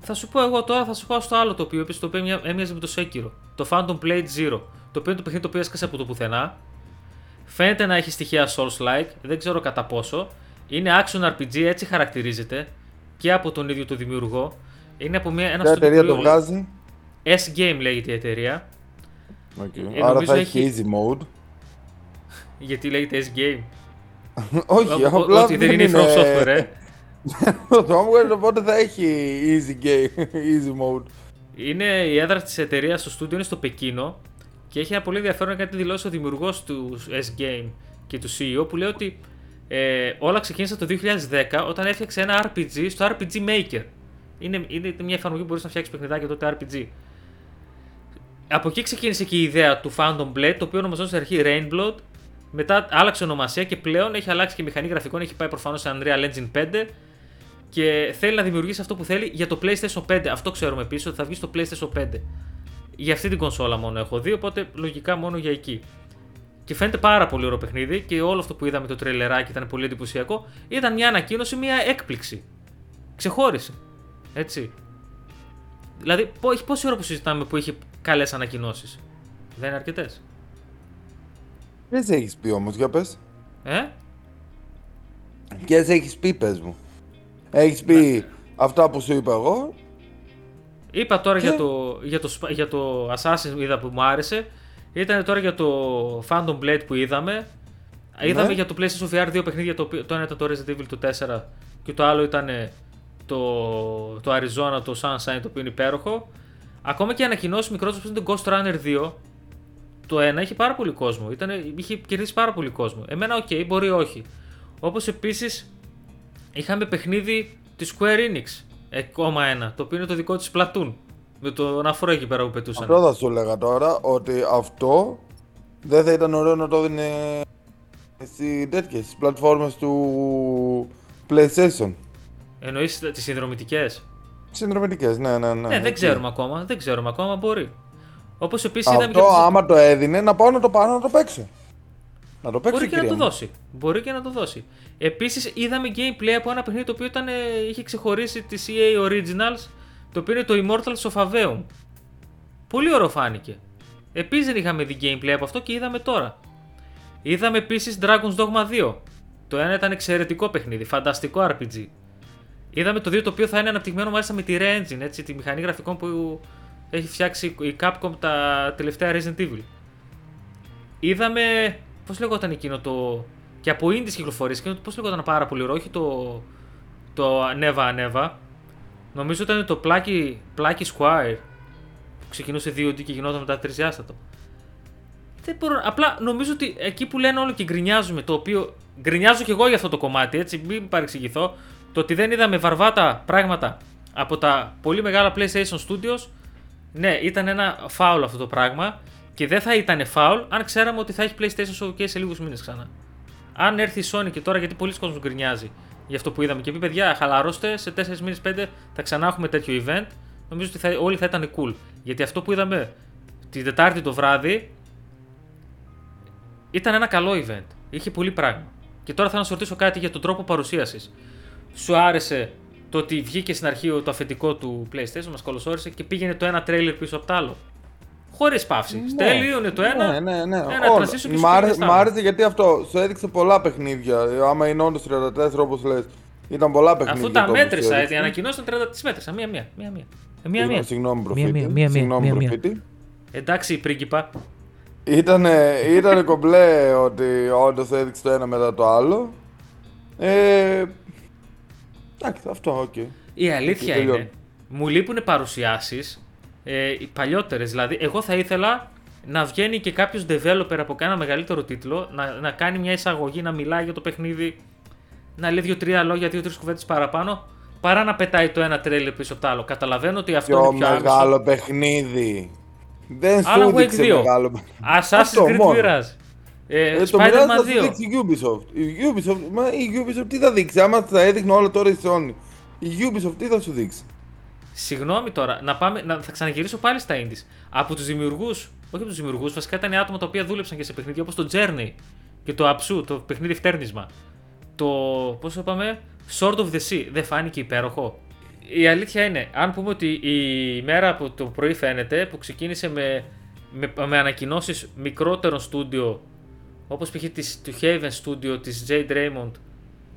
Θα σου πω εγώ τώρα, θα σου πω στο άλλο το οποίο το οποίο έμοιαζε με το Sekiro. Το Phantom Blade Zero. Το οποίο είναι το παιχνίδι το οποίο έσκασε από το πουθενά. Φαίνεται να έχει στοιχεία Souls-like, δεν ξέρω κατά πόσο. Είναι action RPG, έτσι χαρακτηρίζεται και από τον ίδιο το δημιουργό. Είναι από μια, ένα
Ποια εταιρεία το βγάζει?
S-Game λέγεται η εταιρεία.
Okay. Ε, Άρα θα έχει easy mode.
Γιατί λέγεται S-Game.
Όχι, απλά
Ότι δεν είναι from software, ε.
Το Homeworld οπότε θα έχει easy game, easy mode.
Είναι η έδρα της εταιρείας στο στούντιο, είναι στο Πεκίνο και έχει ένα πολύ ενδιαφέρον κάτι δηλώσει ο δημιουργός του S-Game και του CEO που λέει ότι ε, όλα ξεκίνησαν το 2010 όταν έφτιαξε ένα RPG στο RPG Maker. Είναι, είναι μια εφαρμογή που μπορείς να φτιάξεις παιχνιδάκια τότε RPG. Από εκεί ξεκίνησε και η ιδέα του Phantom Blade, το οποίο ονομαζόταν στην αρχή Rainblood. Μετά άλλαξε ονομασία και πλέον έχει αλλάξει και μηχανή γραφικών. Έχει πάει προφανώς σε Unreal Engine 5 και θέλει να δημιουργήσει αυτό που θέλει για το PlayStation 5. Αυτό ξέρουμε επίσης ότι θα βγει στο PlayStation 5. Για αυτή την κονσόλα μόνο έχω δει, οπότε λογικά μόνο για εκεί. Και φαίνεται πάρα πολύ ωραίο παιχνίδι και όλο αυτό που είδαμε το τρελεράκι ήταν πολύ εντυπωσιακό. Ήταν μια ανακοίνωση, μια έκπληξη. Ξεχώρισε. Έτσι. Δηλαδή, έχει πόση ώρα που συζητάμε που είχε καλές ανακοινώσεις; Δεν είναι αρκετές.
Ποιε έχεις πει όμως, για πες.
Ε;
Ποιε έχεις πει, πες μου. Έχεις πει ναι. αυτά που σου είπα εγώ.
Είπα τώρα για, το, για, το, για το Assassin είδα που μου άρεσε. Ήταν τώρα για το Phantom Blade που είδαμε. Είδαμε ναι. για το PlayStation VR δύο παιχνίδια. Το, το ένα ήταν το Resident Evil το 4 και το άλλο ήταν το, το Arizona, το Sunshine, το οποίο είναι υπέροχο. Ακόμα και ανακοινώσεις μικρότερες που είναι το Ghost Runner 2. Το ένα είχε πάρα πολύ κόσμο. Ήτανε, είχε κερδίσει πάρα πολύ κόσμο. Εμένα, ok, okay, μπορεί όχι. Όπως επίσης είχαμε παιχνίδι της Square Enix. Ακόμα ένα, το οποίο είναι το δικό της Splatoon. Με τον αφρό εκεί πέρα που πετούσαν.
Αυτό θα σου έλεγα τώρα, ότι αυτό δεν θα ήταν ωραίο να το δίνει στι τέτοιες πλατφόρμες του PlayStation.
Εννοείς τις συνδρομητικές;
Συνδρομητικές, ναι, ναι, ναι.
Ναι, δεν ξέρουμε ακόμα. Δεν ξέρουμε ακόμα, μπορεί. Όπως επίσης
είδαμε. Αυτό, άμα το έδινε, να πάω να το πάρω να το παίξω. Να το παίξω,
Μπορεί και να το δώσει. Μπορεί και να το δώσει. Επίσης, είδαμε gameplay από ένα παιχνίδι το οποίο ήταν, είχε ξεχωρίσει τη EA Originals, το οποίο είναι το Immortals of Aveum. Πολύ ωραίο φάνηκε. Επίσης δεν είχαμε δει gameplay από αυτό και είδαμε τώρα. Είδαμε επίσης Dragon's Dogma 2. Το ένα ήταν εξαιρετικό παιχνίδι, φανταστικό RPG. Είδαμε το 2 το οποίο θα είναι αναπτυγμένο μάλιστα με τη Re-Engine, έτσι, τη μηχανή γραφικών που έχει φτιάξει η Capcom τα τελευταία Resident Evil. Είδαμε. Πώς λέγονταν εκείνο το. και από indies κυκλοφορίες, και πώς λέγονταν πάρα πολύ ωραίο, όχι το. το Neva Neva. Νομίζω ήταν το Plucky, Plucky Squire που ξεκινούσε 2D και γινόταν μετά τρισιάστατο. Δεν μπορώ, απλά νομίζω ότι εκεί που λένε όλο και γκρινιάζουμε, το οποίο γκρινιάζω και εγώ για αυτό το κομμάτι, έτσι, μην παρεξηγηθώ, το ότι δεν είδαμε βαρβάτα πράγματα από τα πολύ μεγάλα PlayStation Studios, ναι, ήταν ένα φάουλ αυτό το πράγμα. Και δεν θα ήταν foul αν ξέραμε ότι θα έχει PlayStation Showcase σε λίγους μήνες ξανά. Αν έρθει η Sony και τώρα, γιατί πολλοί κόσμοι γκρινιάζει για αυτό που είδαμε και πει: Παιδιά, χαλαρώστε, σε 4 μήνες 5 θα ξανά έχουμε τέτοιο event. Νομίζω ότι θα, όλοι θα ήταν cool. Γιατί αυτό που είδαμε την Τετάρτη το βράδυ ήταν ένα καλό event. Είχε πολύ πράγμα. Και τώρα θα να σου ρωτήσω κάτι για τον τρόπο παρουσίασης. Σου άρεσε το ότι βγήκε στην αρχή το αφεντικό του PlayStation, μας καλωσόρισε και πήγαινε το ένα τρέιλερ πίσω από το άλλο; Χωρίς παύση. Ναι. Τέλειωνε το ένα.
Ναι, ναι, ναι. Ένα και μ, άρεσε, μ' άρεσε γιατί αυτό σου έδειξε πολλά παιχνίδια. Άμα είναι όντως 34 όπως λες. Ήταν πολλά παιχνίδια.
Αφού τα μέτρησα, οι ανακοινώσει ήταν 30 τι μέτρησα. Μία-μία. Μία-μία.
Μία, μία. Συγγνώμη, προφήτη. Μία, μία,
μία, μία, Εντάξει, πρίγκιπα.
Ήτανε, ήτανε κομπλέ ότι όντως έδειξε το ένα μετά το άλλο. Ε, εντάξει, αυτό, ok. Okay.
Η αλήθεια είναι, μου λείπουν παρουσιάσεις ε, οι παλιότερες. Δηλαδή, εγώ θα ήθελα να βγαίνει και κάποιος developer από κάνα μεγαλύτερο τίτλο, να, να κάνει μια εισαγωγή, να μιλάει για το παιχνίδι, να λέει δύο-τρία λόγια, δύο-τρεις κουβέντες παραπάνω, παρά να πετάει το ένα τρέλερ πίσω από το άλλο. Καταλαβαίνω ότι αυτό
πιο είναι πιο μεγάλο άμεσο. παιχνίδι. Δεν σου δείξε μεγάλο
Assassin's Creed Mirage. Ε, ε, το Spider-Man 2.
Θα δείξει η Ubisoft. Η Ubisoft, μα η Ubisoft τι θα δείξει, άμα θα έδειχνε όλα τώρα η Sony. Η Ubisoft τι θα σου δείξει;
Συγγνώμη τώρα, να πάμε, να, θα ξαναγυρίσω πάλι στα indies. Από τους δημιουργούς, όχι από τους δημιουργούς, βασικά ήταν άτομα τα οποία δούλεψαν και σε παιχνίδια όπως το Journey και το Αψού, το παιχνίδι φτέρνισμα. Το. Πώς το είπαμε, Sword of the Sea. Δεν φάνηκε υπέροχο. Η αλήθεια είναι, αν πούμε ότι η μέρα που το πρωί φαίνεται, που ξεκίνησε με, με, με ανακοινώσεις μικρότερων στούντιο, όπως π.χ. του Haven Studio της Jade Raymond,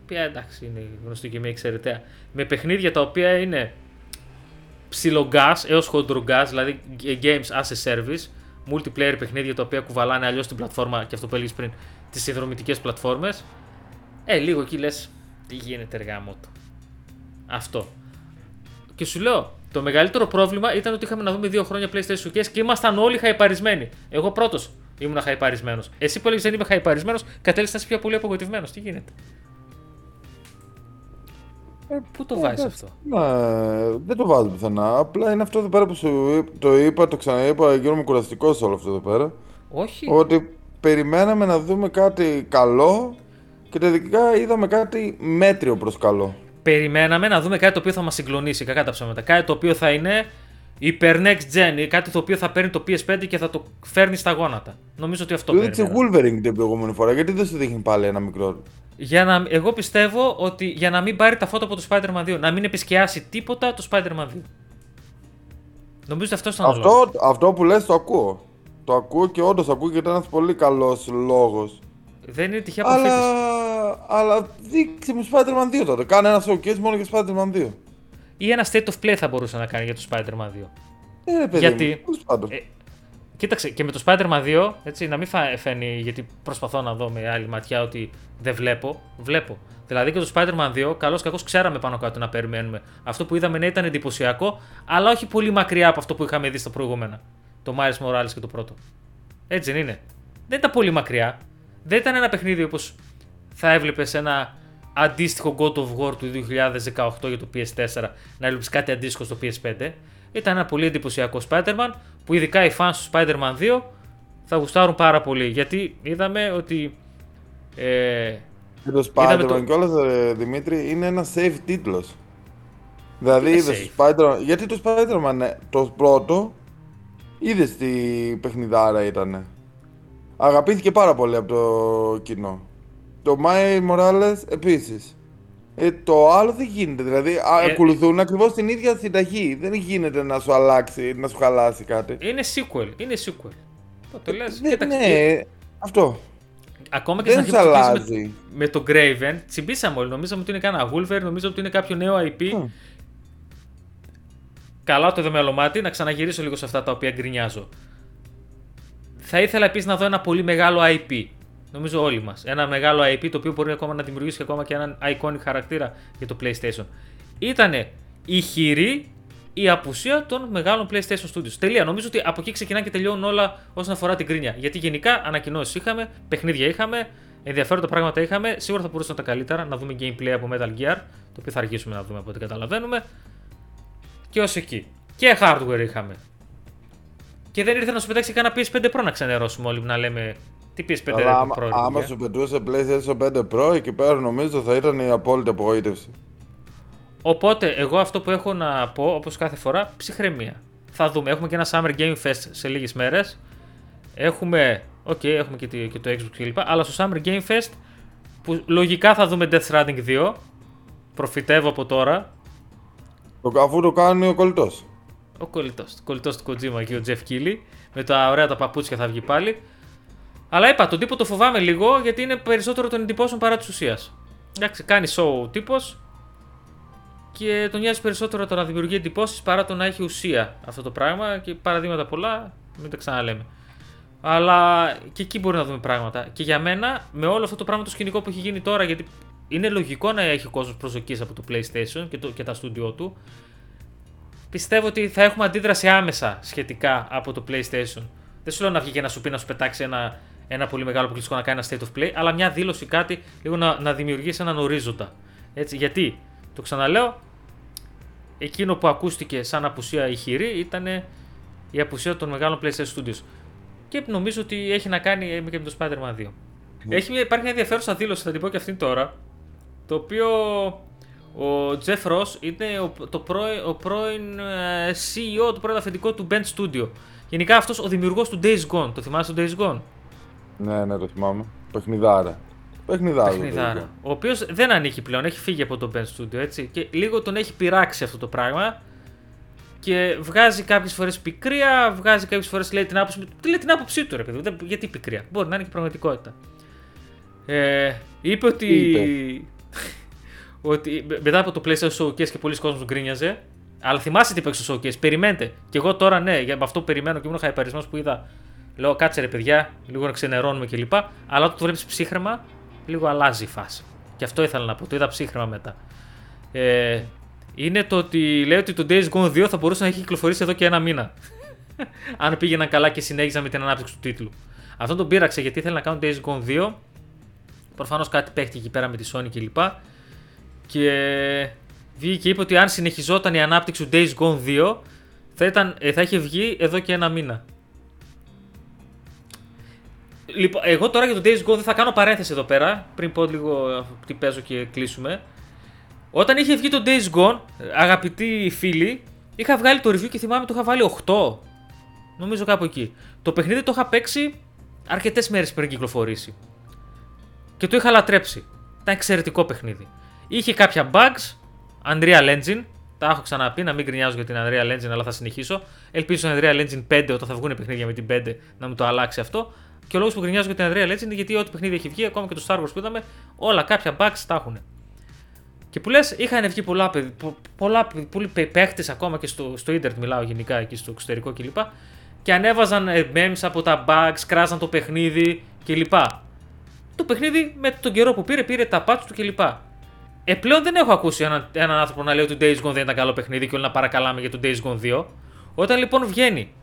οποία εντάξει είναι γνωστή και μια εξαιρετέα, με παιχνίδια τα οποία είναι ψιλογκάς έως χοντρογκάς, δηλαδή games as a service, multiplayer παιχνίδια τα οποία κουβαλάνε αλλιώ την πλατφόρμα και αυτό που έλεγε πριν, τι συνδρομητικέ πλατφόρμες. Ε, λίγο εκεί λε, τι γίνεται εργάμο του. Αυτό. Και σου λέω, το μεγαλύτερο πρόβλημα ήταν ότι είχαμε να δούμε δύο χρόνια PlayStation Showcase και ήμασταν όλοι χαϊπαρισμένοι. Εγώ πρώτο ήμουν χαϊπαρισμένο. Εσύ που έλεγε δεν είμαι χαϊπαρισμένο, κατέληξε να είσαι πιο πολύ απογοητευμένο. Τι γίνεται. Ε, Πού το ε, βάζεις αυτό;
Ναι, δεν το βάζω πουθενά. Απλά είναι αυτό εδώ πέρα που σου το είπα, το ξαναείπα, γίνομαι κουραστικός σε όλο αυτό εδώ πέρα.
Όχι.
Ότι περιμέναμε να δούμε κάτι καλό και τελικά είδαμε κάτι μέτριο προς καλό.
Περιμέναμε να δούμε κάτι το οποίο θα μας συγκλονίσει, κακά τα ψέματα. Κάτι το οποίο θα είναι υπερ next gen, κάτι το οποίο θα παίρνει το PS5 και θα το φέρνει στα γόνατα. Νομίζω ότι αυτό
το έδειξε Wolverine την προηγούμενη φορά, γιατί δεν σου δείχνει πάλι ένα μικρό
για να, εγώ πιστεύω ότι για να μην πάρει τα φώτα από το Spider-Man 2, να μην επισκιάσει τίποτα το Spider-Man 2. Νομίζω ότι αυτό ήταν
αυτό, αυτό που λες το ακούω. Το ακούω και όντως ακούγεται ένας πολύ καλός λόγος.
Δεν είναι τυχαία αποφύτηση.
Αλλά, αλλά δείξε μου Spider-Man 2 τότε. Κάνε ένα showcase μόνο για Spider-Man 2.
Ή ένα state of play θα μπορούσε να κάνει για το Spider-Man 2.
Ε, παιδί Γιατί, ε,
Κοίταξε, και με το Spider-Man 2, έτσι, να μην φαίνει, γιατί προσπαθώ να δω με άλλη ματιά ότι δεν βλέπω, βλέπω. Δηλαδή και το Spider-Man 2, καλώς κακώς ξέραμε πάνω κάτω να περιμένουμε. Αυτό που είδαμε ναι ήταν εντυπωσιακό, αλλά όχι πολύ μακριά από αυτό που είχαμε δει στα προηγούμενα. Το Miles Morales και το πρώτο. Έτσι δεν είναι. Δεν ήταν πολύ μακριά. Δεν ήταν ένα παιχνίδι όπως θα έβλεπες ένα αντίστοιχο God of War του 2018 για το PS4 να έβλεπες κάτι αντίστοιχο στο PS5. Ήταν ένα πολύ εντυπωσιακό Spider-Man που ειδικά οι fans του Spider-Man 2 θα γουστάρουν πάρα πολύ. Γιατί είδαμε ότι. Ε,
και το Spider-Man το... κιόλας, Δημήτρη, είναι ένας safe τίτλος. Δηλαδή είδες το Spider-Man. Γιατί το Spider-Man, ναι, το πρώτο, είδες τι παιχνιδάρα ήταν. Αγαπήθηκε πάρα πολύ από το κοινό. Το Miles Morales επίσης. Ε, το άλλο δεν γίνεται. Δηλαδή, ε, ακολουθούν ακριβώς την ίδια συνταγή. Δεν γίνεται να σου αλλάξει, να σου χαλάσει κάτι.
Είναι sequel. Είναι sequel. Το λες.
Ναι, ναι, αυτό.
Ακόμα και στην αρχή με, με το Graven, τσιμπήσαμε όλοι. Νομίζαμε ότι είναι κανένα Wolver, νομίζαμε ότι είναι κάποιο νέο IP. Mm. Καλά το είδαμε μάτι, να ξαναγυρίσω λίγο σε αυτά τα οποία γκρινιάζω. Θα ήθελα επίσης να δω ένα πολύ μεγάλο IP. Νομίζω όλοι μας. Ένα μεγάλο IP το οποίο μπορεί ακόμα να δημιουργήσει ακόμα και έναν iconic χαρακτήρα για το PlayStation. Ήτανε ηχηρή η απουσία των μεγάλων PlayStation Studios. Τελεία. Νομίζω ότι από εκεί ξεκινά και τελειώνουν όλα όσον αφορά την κρίνια. Γιατί γενικά ανακοινώσεις είχαμε, παιχνίδια είχαμε, ενδιαφέροντα πράγματα είχαμε. Σίγουρα θα μπορούσαν τα καλύτερα να δούμε gameplay από Metal Gear, το οποίο θα αργήσουμε να δούμε από ό,τι καταλαβαίνουμε. Και ως εκεί. Και hardware είχαμε. και δεν ήρθε να σου πετάξει κανένα PS5 Pro να ξενερώσουμε όλοι να λέμε τι PS5
Αλλά άμα,
Pro. ρε
άμα
παιδιά;
σου πετούσε PlayStation 5 Pro, εκεί πέρα νομίζω θα ήταν η απόλυτη απογοήτευση.
Οπότε, εγώ αυτό που έχω να πω, όπως κάθε φορά, ψυχραιμία. Θα δούμε. Έχουμε και ένα Summer Game Fest σε λίγες μέρες. Έχουμε, οκ, έχουμε και, τη- και το Xbox κλπ. Αλλά στο Summer Game Fest, που λογικά θα δούμε Death Stranding 2. Προφητεύω από τώρα.
Το, αφού το κάνει ο κολλητός.
Ο κολλητός. Ο κολλητός του Kojima και ο Geoff Keighley. Με τα ωραία τα παπούτσια θα βγει πάλι. Αλλά είπα, τον τύπο το φοβάμαι λίγο γιατί είναι περισσότερο των εντυπώσεων παρά της ουσίας. Εντάξει, κάνει show ο τύπος και τον νοιάζει περισσότερο το να δημιουργεί εντυπώσεις παρά το να έχει ουσία αυτό το πράγμα και παραδείγματα πολλά, μην τα ξαναλέμε. Αλλά και εκεί μπορεί να δούμε πράγματα. Και για μένα, με όλο αυτό το πράγμα το σκηνικό που έχει γίνει τώρα, γιατί είναι λογικό να έχει ο κόσμος προσδοκίες από το PlayStation και, το, και τα στούντιό του, πιστεύω ότι θα έχουμε αντίδραση άμεσα σχετικά από το PlayStation. Δεν σου λέω να βγει και να σου πει να σου πετάξει ένα, ένα πολύ μεγάλο αποκλειστικό να κάνει ένα state of play, αλλά μια δήλωση κάτι λίγο να, να δημιουργήσει έναν ορίζοντα. Έτσι, γιατί, το ξαναλέω, εκείνο που ακούστηκε σαν απουσία ηχηρή ήταν η απουσία των μεγάλων PlayStation Studios. Και νομίζω ότι έχει να κάνει ε, και με το Spider-Man 2. Έχει μια, υπάρχει μια ενδιαφέρουσα δήλωση, θα την πω και αυτήν τώρα, το οποίο ο Jeff Ross είναι ο, το πρώην, ο πρώην ε, CEO, το πρώην αφεντικό του Bend Studio. Γενικά αυτός ο δημιουργός του Days Gone. Το θυμάσαι το Days Gone?
Ναι, ναι, το θυμάμαι. Παιχνιδάρα. Παιχνιδάρα.
Παιχνιδάρα. Ο οποίος δεν ανήκει πλέον, έχει φύγει από το Bend Studio έτσι. Και λίγο τον έχει πειράξει αυτό το πράγμα. Και βγάζει κάποιες φορές πικρία, βγάζει κάποιες φορές λέει την άποψη. Τι λέει την άποψή του, ρε παιδί. δεν- Γιατί πικρία; Μπορεί να είναι και πραγματικότητα. Ε, είπε ότι.
Τι
ότι μετά από το PlayStation Showcase και πολλοί κόσμοι γκρίνιαζε. Αλλά θυμάσαι τι παίξει στο Showcase. Περιμένετε. Και εγώ τώρα ναι, για αυτό που περιμένω και ήμουν χαϊπαρισμένο που είδα. Λέω κάτσε ρε παιδιά, λίγο να ξενερώνουμε κλπ. Αλλά όταν το βλέπεις ψύχρεμα, λίγο αλλάζει η φάση. Και αυτό ήθελα να πω. Το είδα ψύχρεμα μετά. Ε, είναι το ότι λέει ότι το Days Gone 2 θα μπορούσε να έχει κυκλοφορήσει εδώ και ένα μήνα. Αν πήγαιναν καλά και συνέχιζαν με την ανάπτυξη του τίτλου. Αυτό τον πείραξε γιατί ήθελε να κάνουν Days Gone 2. Προφανώς κάτι παίχτηκε εκεί πέρα με τη Sony κλπ. Και βγήκε και είπε ότι αν συνεχιζόταν η ανάπτυξη του Days Gone 2 θα, ήταν, ε, θα είχε βγει εδώ και ένα μήνα. Λοιπόν, εγώ τώρα για το Days Gone δεν θα κάνω παρένθεση εδώ πέρα, πριν πω λίγο τι παίζω και κλείσουμε. Όταν είχε βγει το Days Gone, αγαπητοί φίλοι, είχα βγάλει το review και θυμάμαι το είχα βάλει 8. Νομίζω κάπου εκεί. Το παιχνίδι το είχα παίξει αρκετές μέρες πριν κυκλοφορήσει. Και το είχα λατρέψει. Ήταν εξαιρετικό παιχνίδι. Είχε κάποια bugs, Unreal Engine, τα έχω ξαναπεί, να μην γκρινιάζω για την Unreal Engine, αλλά θα συνεχίσω. Ελπίζω στο Unreal Engine 5, όταν θα βγουν παιχνίδια με την 5, να μου το αλλάξει αυτό. Και ο λόγος που γκρινιάζω για την Unreal Engine είναι γιατί ό,τι παιχνίδι έχει βγει, ακόμα και το Star Wars που είδαμε, όλα κάποια bugs τα έχουν. Και που λες, είχαν βγει πολλά, παιδι- πο- πολλά, πολλοί παίχτες ακόμα και στο, στο ίντερνετ, μιλάω γενικά εκεί στο εξωτερικό κλπ. Και ανέβαζαν ε, memes από τα bugs, κράζαν το παιχνίδι κλπ. Το παιχνίδι με τον καιρό που πήρε, πήρε τα patch του κλπ. Ε, πλέον δεν έχω ακούσει έναν, έναν άνθρωπο να λέει ότι το Days Gone δεν ήταν καλό παιχνίδι και όλοι να παρακαλάμε για το Days Gone 2. Όταν λοιπόν βγαίνει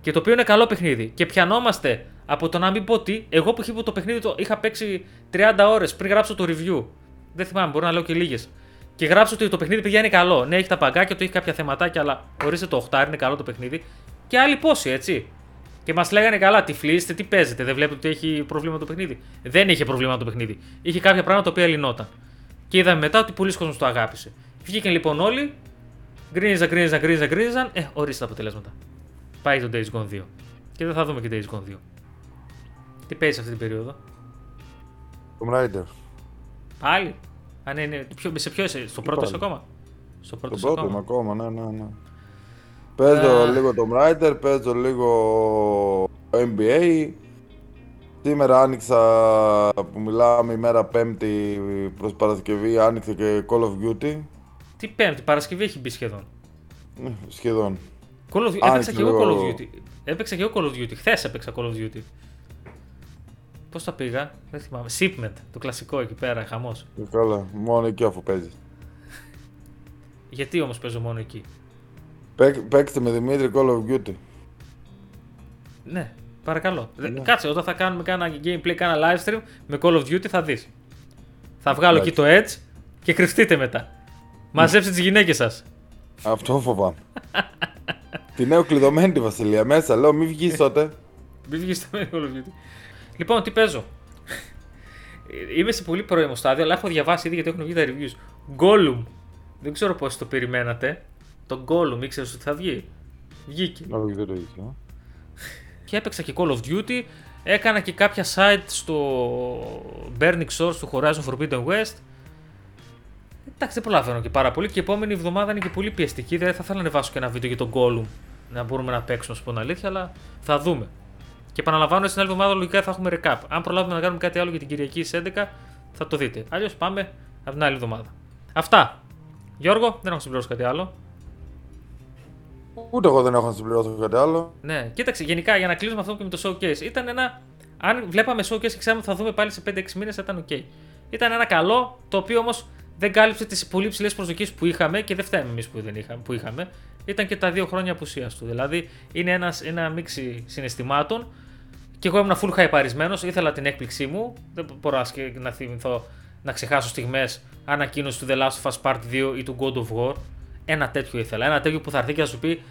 και το οποίο είναι καλό παιχνίδι και πιανόμαστε από το να μην πω τι, εγώ που είχα το παιχνίδι το είχα παίξει 30 ώρες πριν γράψω το review. Δεν θυμάμαι, μπορώ να λέω και λίγες. Και γράψω ότι το παιχνίδι πηγαίνει καλό. Ναι, έχει τα παγκάκια του, έχει κάποια θεματάκια, αλλά ορίστε το 8 είναι καλό το παιχνίδι. Και άλλοι πόσοι, έτσι. Και μας λέγανε καλά, τυφλίστε, τι παίζετε, δεν βλέπετε ότι έχει πρόβλημα το παιχνίδι. Δεν είχε πρόβλημα το παιχνίδι. Είχε κάποια πράγματα τα οποία λυνόταν. Και είδαμε μετά ότι πολλοί κόσμοι το αγάπησε. Βγήκαν λοιπόν όλοι, γκρίνιζαν, γκρίνιζαν, γκρίνιζαν, γκρίνιζαν. Ε, ορίστε τα αποτελέσματα. Πάει το Days Gone 2. Και δεν θα δούμε και Days Gone 2. Τι παίζει αυτή την περίοδο;
Tomb Raider.
Πάλι; Α, ναι, ναι. Ποιο, σε ποιο είσαι, στο πρώτο
πάλι.
είσαι ακόμα; Στο πρώτο
Το
είσαι
πρώτο είμαι
ακόμα.
ακόμα, ναι, ναι, ναι. Παίζω
Α.
λίγο Tomb Raider, παίζω λίγο NBA. Σήμερα άνοιξα, που μιλάμε ημέρα Πέμπτη προς Παρασκευή, άνοιξε και Call of Duty.
Τι πέμπτη, Παρασκευή έχει μπει σχεδόν;
Ε, Σχεδόν.
Call of...
Άνοιξε
Έπαιξα και εγώ Call of
λίγο.
Duty. Έπαιξα και εγώ Call of Duty. Χθες έπαιξα Call of Duty. Πώς τα πήγα, δεν θυμάμαι. Shipment, το κλασικό εκεί πέρα, χαμός.
Ε, Καλά, μόνο εκεί αφού παίζεις.
Γιατί όμως παίζω μόνο εκεί;
Παί- Παίξτε με Δημήτρη Call of Duty.
Ναι, παρακαλώ. Δε-
Ναι.
Κάτσε, όταν θα κάνουμε κάνα gameplay, κάνα live stream με Call of Duty θα δεις. Θα βγάλω εκεί
Εντάξει.
το Edge και κρυφτείτε μετά. Μαζέψτε τις γυναίκες σας.
Αυτό φοβάμαι. Την έχω κλειδωμένη τη Βασιλεία μέσα. Λέω, μην βγεις τότε.
Μην βγεις στο Call of Duty. Λοιπόν, τι παίζω. Είμαι σε πολύ πρώιμο στάδιο, αλλά έχω διαβάσει ήδη γιατί έχουν βγει τα reviews. Gollum. Δεν ξέρω πώς το περιμένατε. Το Gollum, ήξερες ότι θα βγει; Βγήκε.
Όχι, δεν το ήξερα.
Και έπαιξα και Call of Duty. Έκανα και κάποια site στο Burning Source του Horizon Forbidden West. Εντάξει, δεν προλαβαίνω και πάρα πολύ. Και η επόμενη εβδομάδα είναι και πολύ πιεστική. Δεν θα ήθελα να ανεβάσω και ένα βίντεο για τον Gollum. Να μπορούμε να παίξουμε, να σου πω την αλήθεια, αλλά θα δούμε. Και επαναλαμβάνω, στην άλλη εβδομάδα λογικά θα έχουμε recap. Αν προλάβουμε να κάνουμε κάτι άλλο για την Κυριακή στις 11, θα το δείτε. Αλλιώς πάμε από την άλλη εβδομάδα. Αυτά. Γιώργο, δεν έχω συμπληρώσει κάτι άλλο.
Ούτε εγώ δεν έχω να συμπληρώσω κάτι άλλο.
Ναι, κοίταξε, γενικά για να κλείσουμε αυτό και με το showcase. Ήταν ένα. Αν βλέπαμε showcase και ξέραμε ότι θα δούμε πάλι σε 5-6 μήνες, θα ήταν ok. Ήταν ένα καλό, το οποίο όμως δεν κάλυψε τις πολύ ψηλές προσδοκίες που είχαμε και δεν φταίμε εμείς που, δεν είχαμε, που είχαμε. Ήταν και τα δύο χρόνια απουσίας του. Δηλαδή είναι ένας, ένα μίξι συναισθημάτων και εγώ ήμουν full χαϊπαρισμένος. Ήθελα την έκπληξή μου. Δεν μπορώ να θυμηθώ να ξεχάσω στιγμές ανακοίνωσης του The Last of Us Part 2 ή του God of War. Ένα τέτοιο ήθελα. Ένα τέτοιο που θα έρθει και θα σου πει: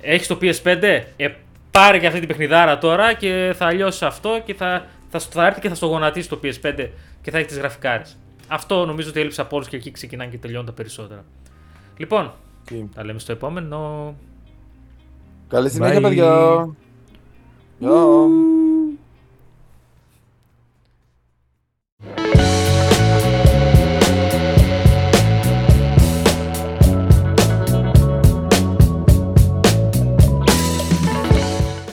Έχεις το PS5, ε, πάρε και αυτή την παιχνιδάρα τώρα και θα λιώσεις αυτό και θα, θα, θα έρθει και θα στο γονατίσει το PS5 και θα έχει τις γραφικάρες. Αυτό νομίζω ότι έλειψε από όλους και εκεί ξεκινάνε και τελειώνουν τα περισσότερα. Λοιπόν, Τι. τα λέμε στο επόμενο.
Καλή συνέχεια, παιδιά. Yum.